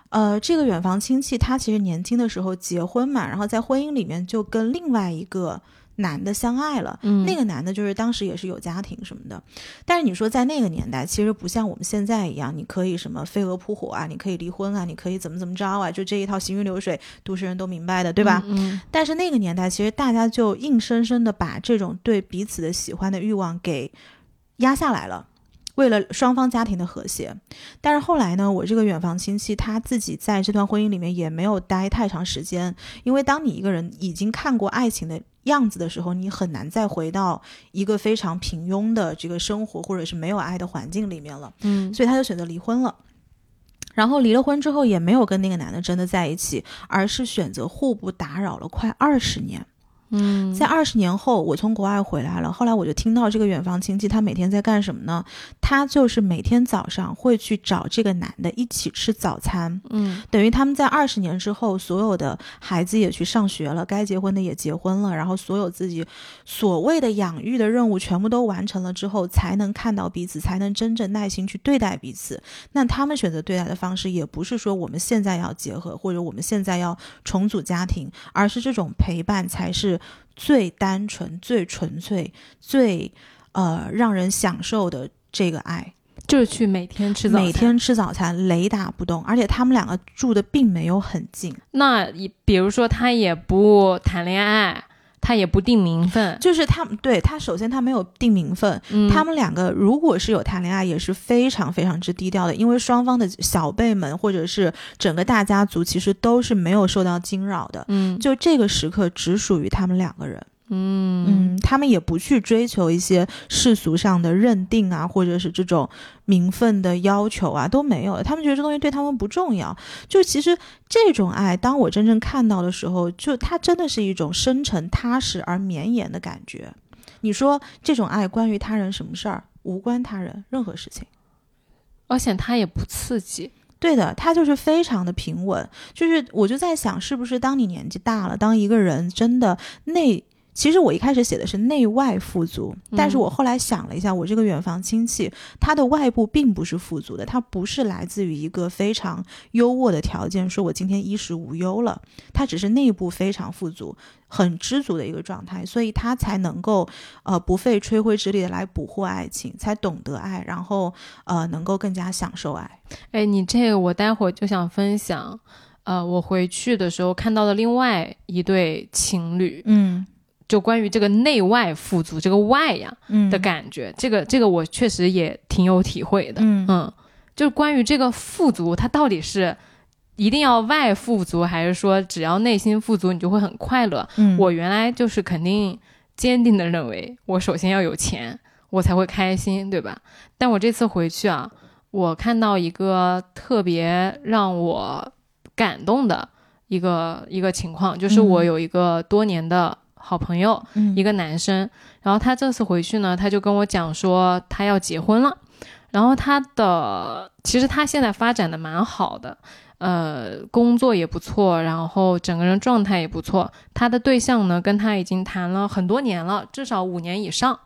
呃，这个远房亲戚他其实年轻的时候结婚嘛，然后在婚姻里面就跟另外一个男的相爱了。嗯，那个男的就是当时也是有家庭什么的，但是你说在那个年代，其实不像我们现在一样，你可以什么飞蛾扑火啊，你可以离婚啊，你可以怎么怎么着啊，就这一套行云流水，都市人都明白的，对吧？嗯但是那个年代，其实大家就硬生生的把这种对彼此的喜欢的欲望给压下来了。为了双方家庭的和谐，但是后来呢，我这个远房亲戚他自己在这段婚姻里面也没有待太长时间，因为当你一个人已经看过爱情的样子的时候，你很难再回到一个非常平庸的这个生活或者是没有爱的环境里面了。嗯所以他就选择离婚了。然后离了婚之后，也没有跟那个男的真的在一起，而是选择互不打扰了快二十年。嗯，在二十年后，我从国外回来了。后来我就听到这个远房亲戚他每天在干什么呢？他就是每天早上会去找这个男的一起吃早餐，嗯等于他们在二十年之后，所有的孩子也去上学了，该结婚的也结婚了，然后所有自己所谓的养育的任务全部都完成了之后，才能看到彼此，才能真正耐心去对待彼此。那他们选择对待的方式，也不是说我们现在要结合，或者我们现在要重组家庭，而是这种陪伴才是最单纯、最纯粹、最呃让人享受的这个爱。就是去每天吃早餐，每天吃早餐，雷打不动，而且他们两个住的并没有很近。那比如说，他也不谈恋爱，他也不定名分，就是他们对他首先他没有定名分，嗯。他们两个如果是有谈恋爱，也是非常非常之低调的，因为双方的小辈们或者是整个大家族其实都是没有受到惊扰的。嗯。就这个时刻只属于他们两个人，嗯嗯，他们也不去追求一些世俗上的认定啊，或者是这种名分的要求啊，都没有的。他们觉得这东西对他们不重要。就其实这种爱，当我真正看到的时候，就它真的是一种深沉、踏实而绵延的感觉。你说这种爱关于他人什么事儿？无关他人任何事情。而且他也不刺激，对的，他就是非常的平稳。就是我就在想，是不是当你年纪大了，当一个人真的内，其实我一开始写的是内外富足，但是嗯我后来想了一下，我这个远房亲戚，他的外部并不是富足的，他不是来自于一个非常优渥的条件，说我今天衣食无忧了，他只是内部非常富足。很知足的一个状态，所以他才能够，呃，不费吹灰之力的来捕获爱情，才懂得爱，然后，呃，能够更加享受爱。哎，你这个我待会儿就想分享。呃，我回去的时候看到了另外一对情侣，嗯就关于这个内外富足这个外呀嗯的感觉，这个这个我确实也挺有体会的。嗯嗯，就是关于这个富足，它到底是一定要外富足，还是说只要内心富足你就会很快乐？嗯我原来就是肯定坚定的认为，我首先要有钱，我才会开心，对吧？但我这次回去啊，我看到一个特别让我感动的一个一个情况，就是我嗯有一个多年的好朋友，嗯一个男生，然后他这次回去呢，他就跟我讲说他要结婚了，然后他的其实他现在发展的蛮好的，呃，工作也不错，然后整个人状态也不错。他的对象呢，跟他已经谈了很多年了，至少五年以上。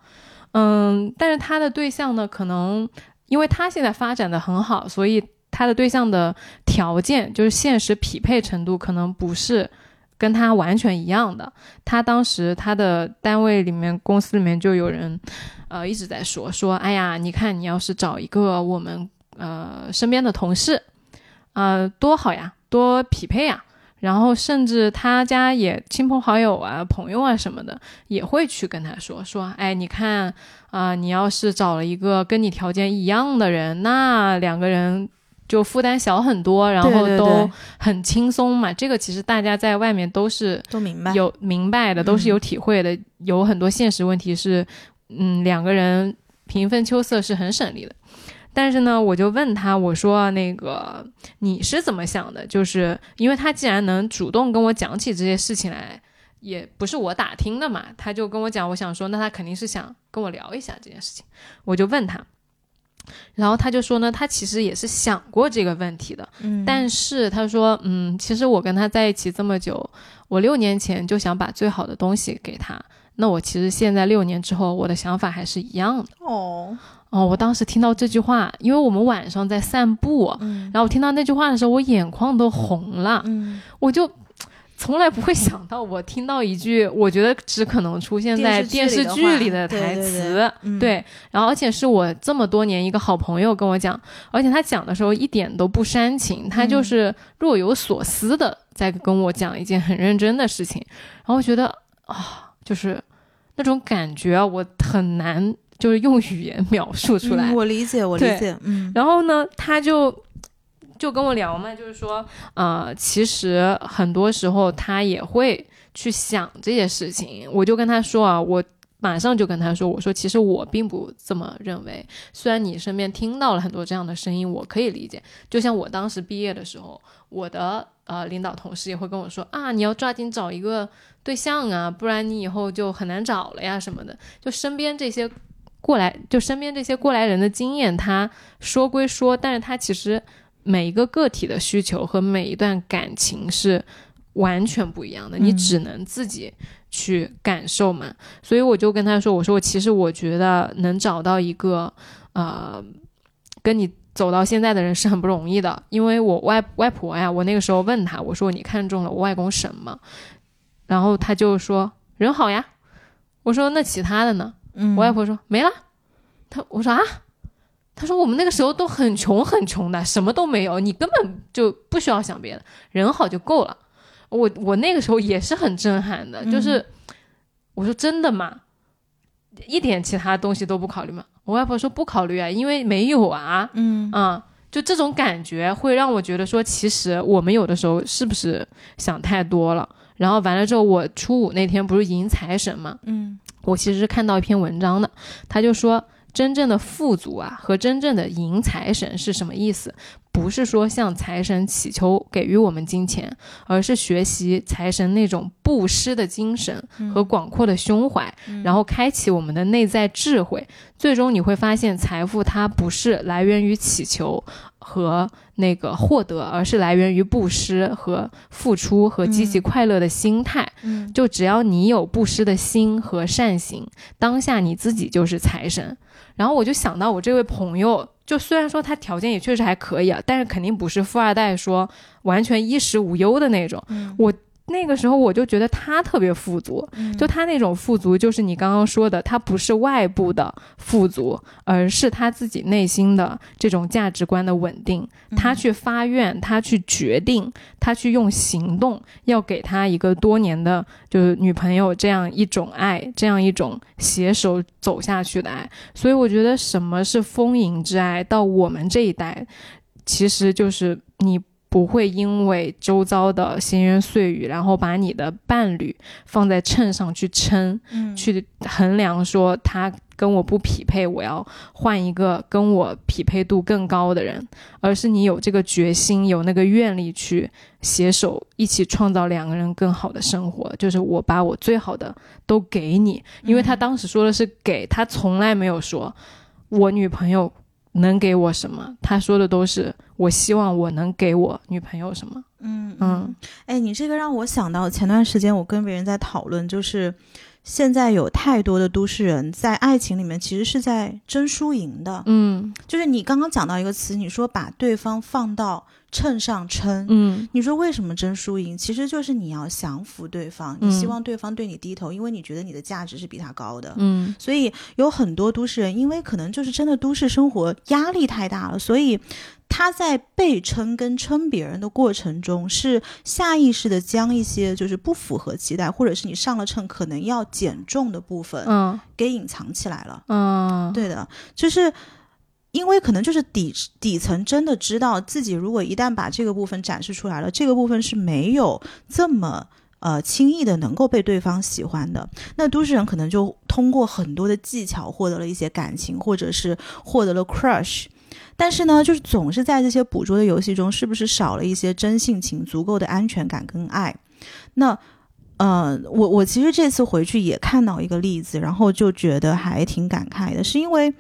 嗯，但是他的对象呢，可能因为他现在发展的很好，所以他的对象的条件就是现实匹配程度可能不是跟他完全一样的。他当时他的单位里面、公司里面就有人，呃，一直在说说，哎呀，你看你要是找一个我们呃身边的同事，呃，多好呀，多匹配呀。然后甚至他家也亲朋好友啊、朋友啊什么的，也会去跟他说说，哎，你看啊、你要是找了一个跟你条件一样的人，那两个人就负担小很多，然后都很轻松嘛。这个其实大家在外面都是都明白。有明白的，都是有体会的。有很多现实问题是，嗯，两个人平分秋色是很省力的。但是呢，我就问他，我说那个你是怎么想的？就是因为他既然能主动跟我讲起这些事情来，也不是我打听的嘛，他就跟我讲，我想说，那他肯定是想跟我聊一下这件事情。我就问他，然后他就说呢，他其实也是想过这个问题的，嗯，但是他说，嗯，其实我跟他在一起这么久，我六年前就想把最好的东西给他。那我其实现在六年之后，我的想法还是一样的。哦，哦，我当时听到这句话，因为我们晚上在散步，嗯然后我听到那句话的时候，我眼眶都红了。嗯，我就从来不会想到，我听到一句 我觉得只可能出现在电视剧里的台词。对然后而且是我这么多年一个好朋友跟我讲，而且他讲的时候一点都不煽情，他就是若有所思的在跟我讲一件很认真的事情，然后我觉得啊，就是那种感觉啊，我很难就是用语言描述出来。嗯我理解，我理解，嗯，然后呢，他就就跟我聊嘛，就是说，呃，其实很多时候他也会去想这些事情。我就跟他说啊，我马上就跟他说，我说其实我并不这么认为。虽然你身边听到了很多这样的声音，我可以理解。就像我当时毕业的时候，我的呃领导同事也会跟我说啊，你要抓紧找一个对象啊，不然你以后就很难找了呀什么的。就身边这些。过来就身边这些过来人的经验，他说归说，但是他其实每一个个体的需求和每一段感情是完全不一样的，你嗯只能自己去感受嘛。所以我就跟他说：“我说我其实我觉得能找到一个呃跟你走到现在的人是很不容易的，因为我外外婆呀，我那个时候问他，我说你看中了我外公什么？然后他就说人好呀。我说那其他的呢？嗯我外婆说没了。她我说啊，她说我们那个时候都很穷很穷的，什么都没有，你根本就不需要想别的，人好就够了。我我那个时候也是很震撼的，就是我说真的吗？一点其他东西都不考虑吗？我外婆说不考虑啊，因为没有啊。嗯啊、就这种感觉会让我觉得说，其实我们有的时候是不是想太多了？然后完了之后，我初五那天不是迎财神嘛，嗯我其实是看到一篇文章的，他就说真正的富足啊和真正的迎财神是什么意思？不是说向财神祈求给予我们金钱，而是学习财神那种布施的精神和广阔的胸怀，然后开启我们的内在智慧。最终你会发现，财富它不是来源于祈求和那个获得，而是来源于布施和付出和积极快乐的心态。嗯就只要你有布施的心和善行，当下你自己就是财神。然后我就想到我这位朋友，就虽然说他条件也确实还可以啊，但是肯定不是富二代，说完全衣食无忧的那种。我那个时候我就觉得他特别富足，就他那种富足，就是你刚刚说的，他不是外部的富足，而是他自己内心的这种价值观的稳定。他去发愿，他去决定，他去用行动，要给他一个多年的就是女朋友这样一种爱，这样一种携手走下去的爱。所以我觉得什么是丰盈之爱，到我们这一代，其实就是你。不会因为周遭的闲言碎语，然后把你的伴侣放在秤上去称，嗯去衡量说他跟我不匹配，我要换一个跟我匹配度更高的人，而是你有这个决心，有那个愿力去携手一起创造两个人更好的生活。就是我把我最好的都给你，因为他当时说的是给，他从来没有说我女朋友能给我什么，他说的都是我希望我能给我女朋友什么。嗯嗯。哎，你这个让我想到前段时间我跟别人在讨论，就是现在有太多的都市人在爱情里面其实是在争输赢的。嗯就是你刚刚讲到一个词，你说把对方放到秤上称，嗯你说为什么争输赢？其实就是你要降服对方，嗯你希望对方对你低头，因为你觉得你的价值是比他高的。嗯所以有很多都市人，因为可能就是真的都市生活压力太大了，所以他在被称跟称别人的过程中，是下意识的将一些就是不符合期待，或者是你上了秤可能要减重的部分嗯给隐藏起来了。嗯，对的，就是。因为可能就是底底层真的知道自己，如果一旦把这个部分展示出来了，这个部分是没有这么呃轻易的能够被对方喜欢的。那都市人可能就通过很多的技巧获得了一些感情，或者是获得了 crush。但是呢，就是总是在这些捕捉的游戏中，是不是少了一些真性情、足够的安全感跟爱？那呃，我我其实这次回去也看到一个例子，然后就觉得还挺感慨的，是因为。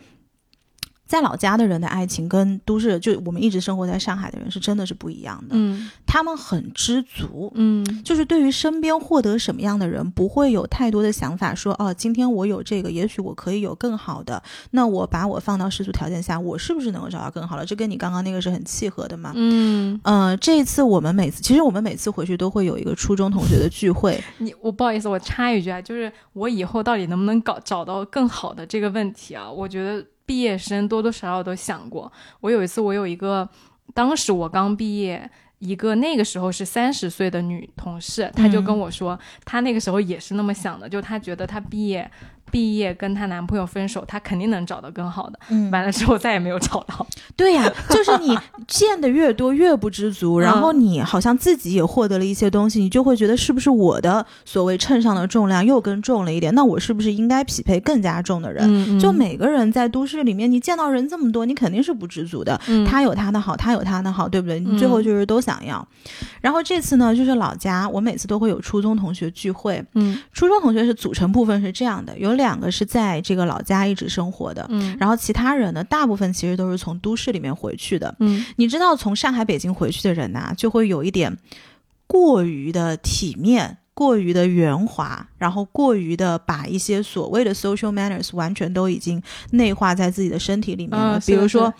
在老家的人的爱情跟都市，就我们一直生活在上海的人是真的是不一样的。嗯他们很知足，嗯就是对于身边获得什么样的人，不会有太多的想法说，哦，今天我有这个，也许我可以有更好的。那我把我放到世俗条件下，我是不是能够找到更好的？这跟你刚刚那个是很契合的嘛？嗯，呃，这一次我们每次，其实我们每次回去都会有一个初中同学的聚会。你我不好意思，我插一句啊，就是我以后到底能不能搞找到更好的这个问题啊？我觉得毕业生多多少少都想过。我有一次，我有一个，当时我刚毕业。一个那个时候是三十岁的女同事，她就跟我说，她那个时候也是那么想的，就她觉得她毕业毕业跟她男朋友分手，她肯定能找到更好的。嗯，完了之后再也没有找到。对呀、就是你 见的越多越不知足，然后你好像自己也获得了一些东西，你就会觉得是不是我的所谓秤上的重量又更重了一点？那我是不是应该匹配更加重的人？嗯就每个人在都市里面，你见到人这么多，你肯定是不知足的。嗯他有他的好，他有他的好，对不对？你最后就是都想要。然后这次呢，就是老家，我每次都会有初中同学聚会。嗯初中同学是组成部分是这样的，有两个是在这个老家一直生活的，嗯然后其他人呢，大部分其实都是从都市里面回去的。嗯你知道，从上海、北京回去的人呐、就会有一点过于的体面。过于的圆滑，然后过于的把一些所谓的 social manners 完全都已经内化在自己的身体里面了。比如说，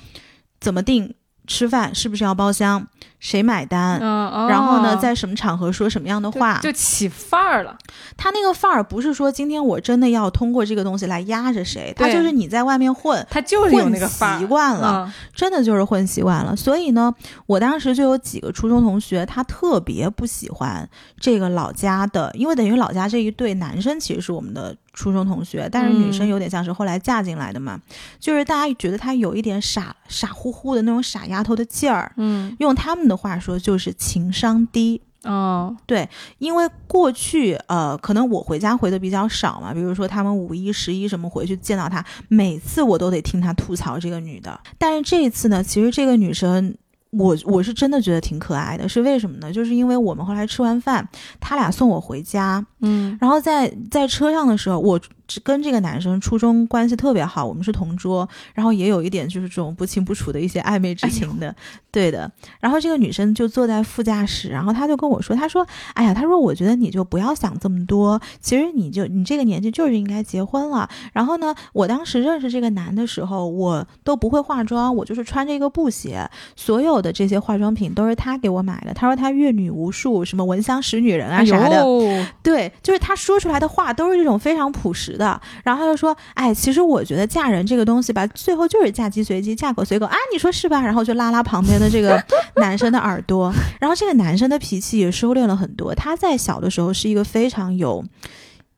怎么定吃饭是不是要包厢，谁买单，嗯，然后呢，哦在什么场合说什么样的话。就起范儿了。他那个范儿不是说今天我真的要通过这个东西来压着谁，他就是你在外面混，他就是有混那个范儿习惯了，嗯真的就是混习惯了。所以呢，我当时就有几个初中同学，他特别不喜欢这个老家的，因为等于老家这一对男生其实是我们的初中同学，但是女生嗯有点像是后来嫁进来的嘛，就是大家觉得她有一点傻傻乎乎的那种傻丫头的劲儿。嗯用他们的话说，就是情商低。哦对因为过去呃，可能我回家回的比较少嘛，比如说他们五一、十一什么回去见到他，每次我都得听他吐槽这个女的。但是这一次呢，其实这个女生。我我是真的觉得挺可爱的，是为什么呢？就是因为我们后来吃完饭，他俩送我回家，嗯然后在在车上的时候，我只跟这个男生初中关系特别好，我们是同桌，然后也有一点就是这种不清不楚的一些暧昧之情的，对的。然后这个女生就坐在副驾驶，然后她就跟我说，她说：“哎呀，她说我觉得你就不要想这么多，其实你就你这个年纪就是应该结婚了。然后呢，我当时认识这个男的时候，我都不会化妆，我就是穿着一个布鞋，所有的这些化妆品都是他给我买的。他说他阅女无数，什么闻香识女人啊啥的。哎呦对，就是他说出来的话都是这种非常朴实的。然后他就说：“哎，其实我觉得嫁人这个东西吧，最后就是嫁鸡随鸡，嫁狗随狗啊，你说是吧？”然后就拉拉旁边的这个 男生的耳朵，然后这个男生的脾气也收敛了很多。他在小的时候是一个非常有。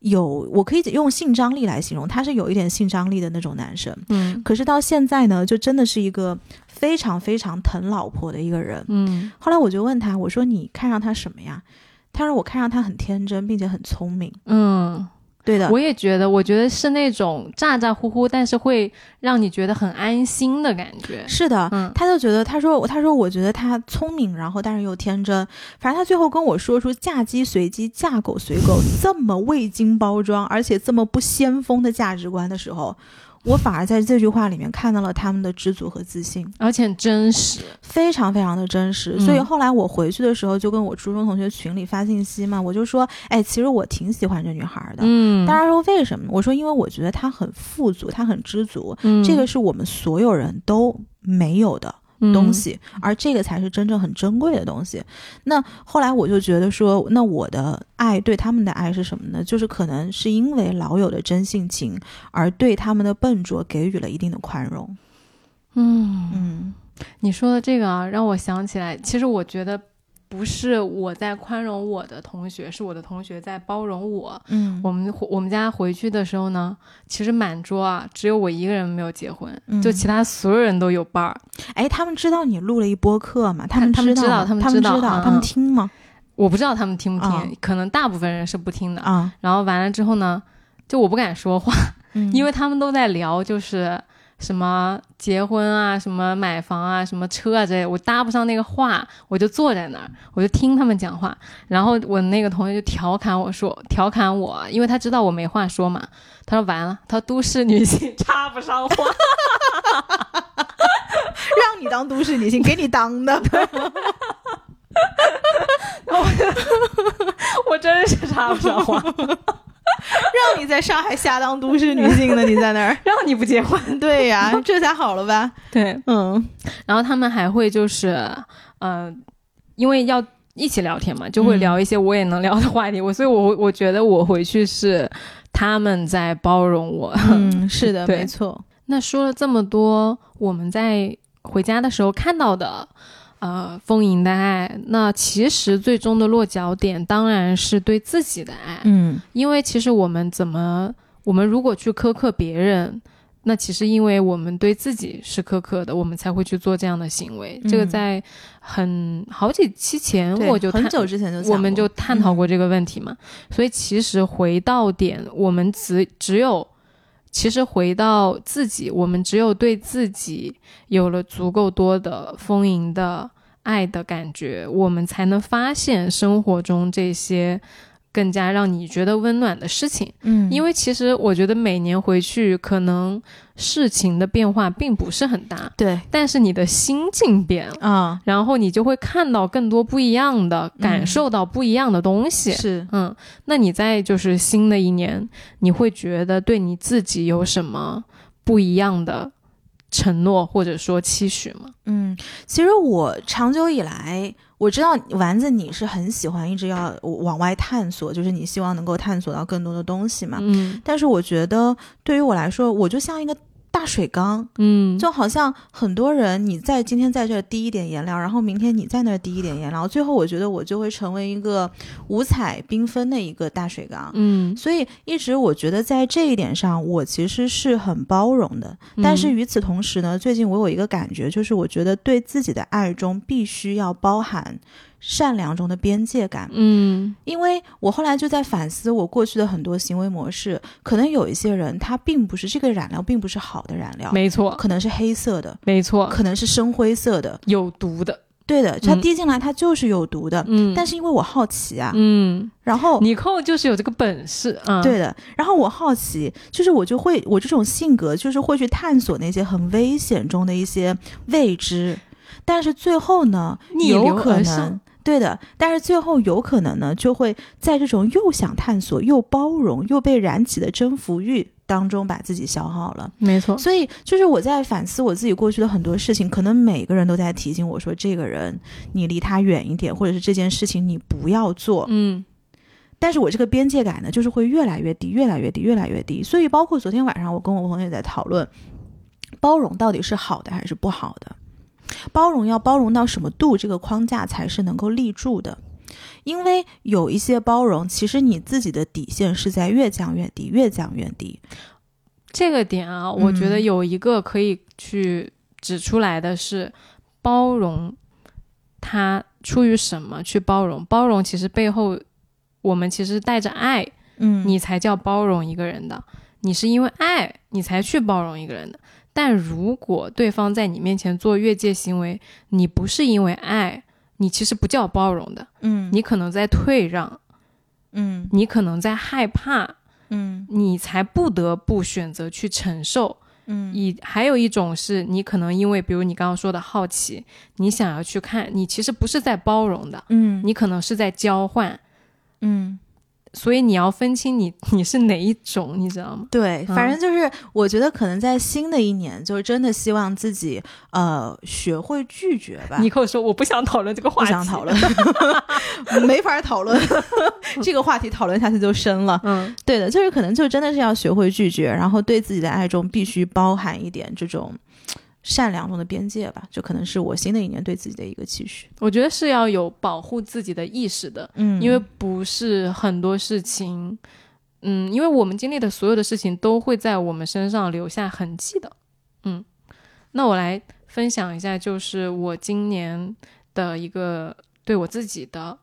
有，我可以用性张力来形容，他是有一点性张力的那种男生。嗯可是到现在呢，就真的是一个非常非常疼老婆的一个人。嗯后来我就问他，我说你看上他什么呀？他说我看上他很天真，并且很聪明。嗯，对的，我也觉得，我觉得是那种咋咋呼呼，但是会让你觉得很安心的感觉。是的，嗯他就觉得，他说，他说，我觉得他聪明，然后但是又天真。反正他最后跟我说出“嫁鸡随鸡，嫁狗随狗”这么未经包装，而且这么不先锋的价值观的时候，我反而在这句话里面看到了他们的知足和自信，而且很真实。非常非常的真实。嗯所以后来我回去的时候，就跟我初中同学群里发信息嘛，我就说，哎，其实我挺喜欢这女孩的。嗯，大家说为什么？我说因为我觉得她很富足，她很知足，嗯这个是我们所有人都没有的。东，西，而这个才是真正很珍贵的东西。那后来我就觉得说，那我的爱对他们的爱是什么呢？就是可能是因为老友的真性情，而对他们的笨拙给予了一定的宽容。嗯，嗯你说的这个啊，让我想起来，其实我觉得不是我在宽容我的同学，是我的同学在包容我。嗯我们我们家回去的时候呢，其实满桌啊，只有我一个人没有结婚，嗯就其他所有人都有伴儿。哎，他们知道你录了一播客吗？他们他们知道他他们知道他们听吗？我不知道他们听不听，啊可能大部分人是不听的。啊，然后完了之后呢，就我不敢说话，嗯因为他们都在聊，就是什么结婚啊，什么买房啊，什么车啊这些，我搭不上那个话，我就坐在那儿，我就听他们讲话。然后我那个同学就调侃我说，调侃我，因为他知道我没话说嘛，他说完了，他说都市女性插不上话。让你当都市女性，给你当的。我真是插不上话，让你在上海瞎当都市女性呢？你在那儿？让你不结婚。对呀，这才好了吧？对，嗯然后他们还会就是，呃，因为要一起聊天嘛，就会聊一些我也能聊的话题。我所以我我觉得我回去是他们在包容我。嗯，是的，没错。那说了这么多，我们在回家的时候看到的。呃，丰盈的爱，那其实最终的落脚点当然是对自己的爱，嗯因为其实我们怎么，我们如果去苛刻别人，那其实因为我们对自己是苛刻的，我们才会去做这样的行为。这个嗯在很好几期前我就很久之前就讲我们就探讨过这个问题嘛。所以其实回到点，我们只只有。其实回到自己，我们只有对自己有了足够多的丰盈的爱的感觉，我们才能发现生活中这些更加让你觉得温暖的事情。嗯，因为其实我觉得每年回去，可能事情的变化并不是很大，对但是你的心境变了。啊，然后你就会看到更多不一样的，感受到不一样的东西。是嗯，那你在就是新的一年，你会觉得对你自己有什么不一样的承诺或者说期许吗？嗯，其实我长久以来我知道丸子你是很喜欢一直要往外探索，就是你希望能够探索到更多的东西嘛。嗯但是我觉得对于我来说，我就像一个大水缸，嗯，就好像很多人你在今天在这滴一点颜料，然后明天你在那滴一点颜料，最后我觉得我就会成为一个五彩缤纷的一个大水缸。嗯所以一直我觉得在这一点上，我其实是很包容的。但是嗯与此同时呢，最近我有一个感觉，就是我觉得对自己的爱中必须要包含善良中的边界感。嗯。因为我后来就在反思我过去的很多行为模式，可能有一些人他并不是这个染料并不是好的染料，没错。可能是黑色的，没错，可能是深灰色的，有毒的，对的，它嗯滴进来它就是有毒的。嗯，但是因为我好奇啊，嗯，然后你扣就是有这个本事啊，对的，然后我好奇，就是我就会我这种性格就是会去探索那些很危险中的一些未知，但是最后呢，逆流有可能而上。对的，但是最后有可能呢，就会在这种又想探索、又包容、又被燃起的征服欲当中把自己消耗了。没错，所以，就是我在反思我自己过去的很多事情，可能每个人都在提醒我说，这个人你离他远一点，或者是这件事情你不要做。嗯但是我这个边界感呢，就是会越来越低，越来越低，越来越低。所以，包括昨天晚上我跟我朋友也在讨论，包容到底是好的还是不好的？包容要包容到什么度，这个框架才是能够立住的。因为有一些包容，其实你自己的底线是在越降越低，越降越低。这个点啊，我觉得嗯有一个可以去指出来的是，包容，它出于什么去包容？包容其实背后，我们其实带着爱，嗯你才叫包容一个人的。你是因为爱，你才去包容一个人的。但如果对方在你面前做越界行为，你不是因为爱，你其实不叫包容的，嗯你可能在退让，嗯。你可能在害怕，嗯。你才不得不选择去承受。嗯。以还有一种是你可能因为，比如你刚刚说的好奇，你想要去看，你其实不是在包容的，嗯。你可能是在交换，嗯，所以你要分清你 你是哪一种，你知道吗？对，嗯反正就是我觉得可能在新的一年，就是真的希望自己呃学会拒绝吧。尼寇说我不想讨论这个话题，不想讨论，没法讨论 这个话题，讨论下去就深了。嗯对的，就是可能就真的是要学会拒绝，然后对自己的爱中必须包含一点这种善良中的边界吧。就可能是我新的一年对自己的一个期许。我觉得是要有保护自己的意识的，嗯因为不是很多事情，嗯，因为我们经历的所有的事情都会在我们身上留下痕迹的，嗯。那我来分享一下，就是我今年的一个对我自己的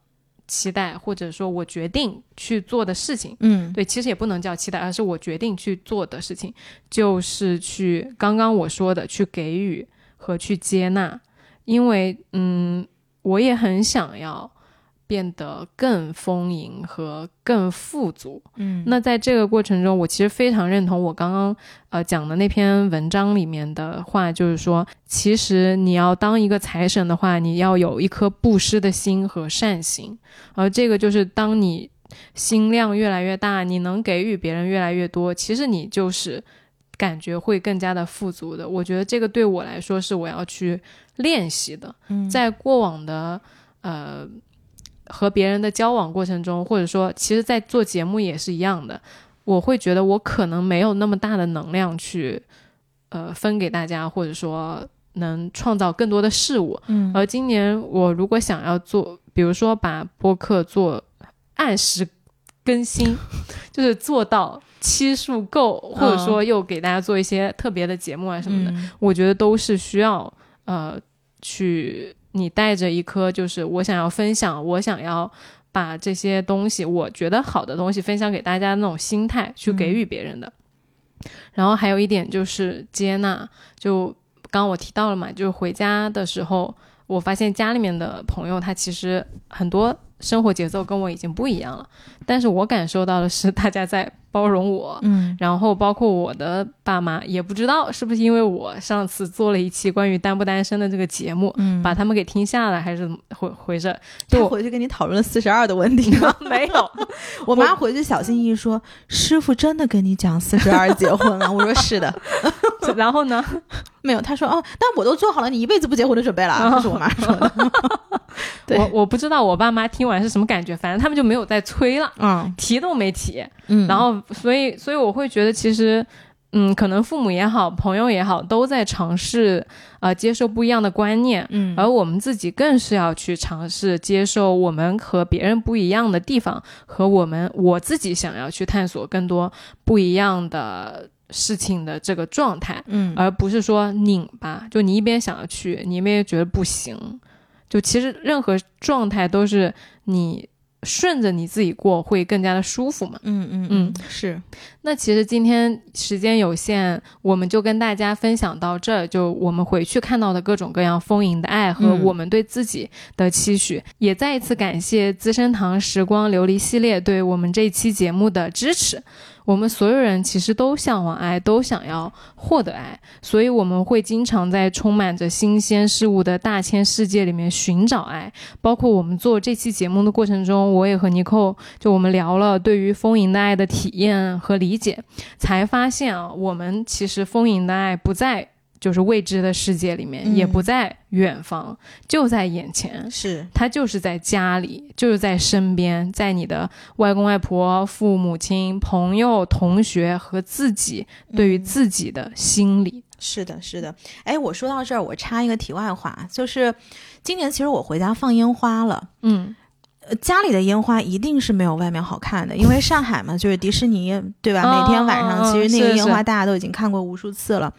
期待，或者说我决定去做的事情。嗯。对，其实也不能叫期待，而是我决定去做的事情，就是去刚刚我说的去给予和去接纳，因为嗯，我也很想要变得更丰盈和更富足。嗯那在这个过程中，我其实非常认同我刚刚呃讲的那篇文章里面的话，就是说，其实你要当一个财神的话，你要有一颗布施的心和善行，而这个就是当你心量越来越大，你能给予别人越来越多，其实你就是感觉会更加的富足的。我觉得这个对我来说是我要去练习的，嗯在过往的呃和别人的交往过程中，或者说，其实，在做节目也是一样的，我会觉得我可能没有那么大的能量去呃分给大家，或者说能创造更多的事物。嗯而今年我如果想要做，比如说把播客做按时更新，就是做到期数够，或者说又给大家做一些特别的节目啊什么的，嗯我觉得都是需要呃去你带着一颗就是我想要分享，我想要把这些东西我觉得好的东西分享给大家的那种心态去给予别人的。然后还有一点就是接纳，就刚刚我提到了嘛，就是回家的时候，我发现家里面的朋友他其实很多生活节奏跟我已经不一样了，但是我感受到的是 大家在包容我，嗯然后包括我的爸妈，也不知道是不是因为我上次做了一期关于单不单身的这个节目，嗯，把他们给听下来，还是怎么 回回事？就我回去跟你讨论了四十二的问题吗？没有，我妈回去小心翼翼说：“师傅真的跟你讲四十二结婚了？”我说：“是的。然后呢？”没有，她说：“哦，但我都做好了你一辈子不结婚的准备了。”这是我妈说的。对我我不知道我爸妈听完是什么感觉，反正他们就没有再催了，嗯提都没提。嗯，然后，所以，所以我会觉得，其实，嗯，可能父母也好，朋友也好，都在尝试呃接受不一样的观念，嗯，而我们自己更是要去尝试接受我们和别人不一样的地方，和我们我自己想要去探索更多不一样的事情的这个状态，嗯而不是说拧巴，就你一边想要去，你一边又觉得不行。就其实任何状态都是你顺着你自己过会更加的舒服嘛。嗯嗯嗯是那其实今天时间有限，我们就跟大家分享到这儿。就我们回去看到的各种各样丰盈的爱和嗯我们对自己的期许，也再一次感谢资生堂时光琉璃系列对我们这一期节目的支持。我们所有人其实都向往爱，都想要获得爱，所以我们会经常在充满着新鲜事物的大千世界里面寻找爱。包括我们做这期节目的过程中，我也和尼寇就我们聊了对于丰盈的爱的体验和理解，才发现啊，我们其实丰盈的爱不在就是未知的世界里面，嗯也不在远方，就在眼前。是，它就是在家里，就是在身边，在你的外公外婆、父母亲、朋友、同学和自己对于自己的心理。是的，是的。哎，我说到这儿，我插一个题外话，就是今年其实我回家放烟花了。嗯呃，家里的烟花一定是没有外面好看的，因为上海嘛，就是迪士尼，对吧？哦每天晚上其实那个烟花大家都已经看过无数次了，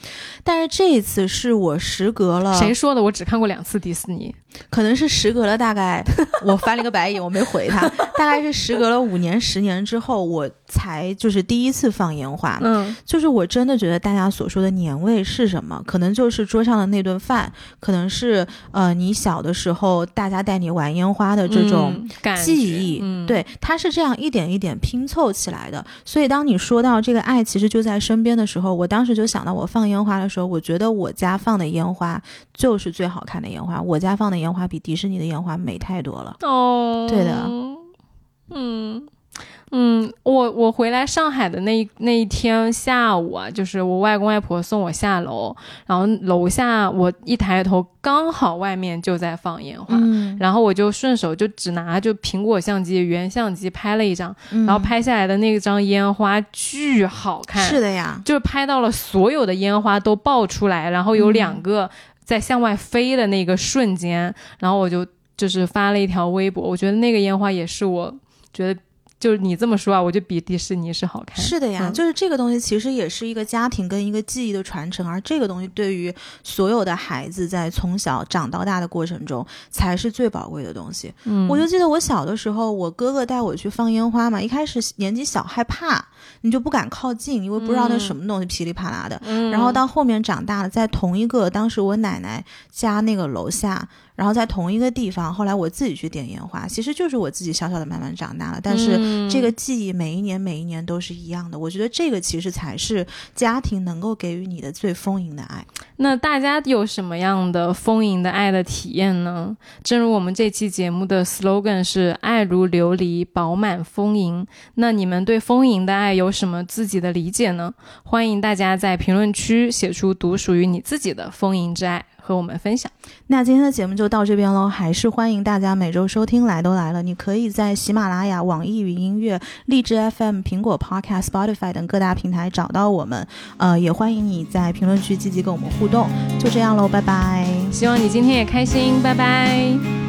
但是这一次是我时隔了，谁说的？我只看过两次迪士尼。可能是时隔了大概，我翻了个白眼，我没回他，大概是时隔了五年、十年之后，我才就是第一次放烟花。嗯就是我真的觉得大家所说的年味是什么？可能就是桌上的那顿饭，可能是呃你小的时候大家带你玩烟花的这种记忆，嗯，对，它是这样一点一点拼凑起来的。所以当你说到这个爱其实就在身边的时候，我当时就想到我放烟花的时候，我觉得我家放的烟花就是最好看的烟花，我家放的烟花比迪士尼的烟花美太多了。哦，对的，嗯嗯，我我回来上海的那一那一天下午啊，就是我外公外婆送我下楼，然后楼下我一抬头，刚好外面就在放烟花。嗯，然后我就顺手就只拿就苹果相机原相机拍了一张，嗯然后拍下来的那张烟花巨好看，是的呀，就是拍到了所有的烟花都爆出来，然后有两个在向外飞的那个瞬间，然后我就就是发了一条微博，我觉得那个烟花也是我觉得就是你这么说啊，我就比迪士尼是好看，是的呀，嗯就是这个东西其实也是一个家庭跟一个记忆的传承，而这个东西对于所有的孩子在从小长到大的过程中才是最宝贵的东西。嗯，我就记得我小的时候，我哥哥带我去放烟花嘛，一开始年纪小害怕，你就不敢靠近，因为不知道那什么东西噼里啪啦的。嗯，然后到后面长大了，在同一个当时我奶奶家那个楼下，然后在同一个地方，后来我自己去点烟花，其实就是我自己小小的慢慢长大了，但是嗯这个记忆每一年每一年都是一样的。我觉得这个其实才是家庭能够给予你的最丰盈的爱。那大家有什么样的丰盈的爱的体验呢？正如我们这期节目的 slogan 是“爱如琉璃，饱满丰盈”。那你们对丰盈的爱有什么自己的理解呢？欢迎大家在评论区写出独属于你自己的丰盈之爱，和我们分享。那今天的节目就到这边喽，还是欢迎大家每周收听。来都来了，你可以在喜马拉雅、网易云音乐、荔枝 FM、苹果 Podcast、Spotify 等各大平台找到我们。呃，也欢迎你在评论区积极跟我们互动。就这样喽，拜拜。希望你今天也开心，拜拜。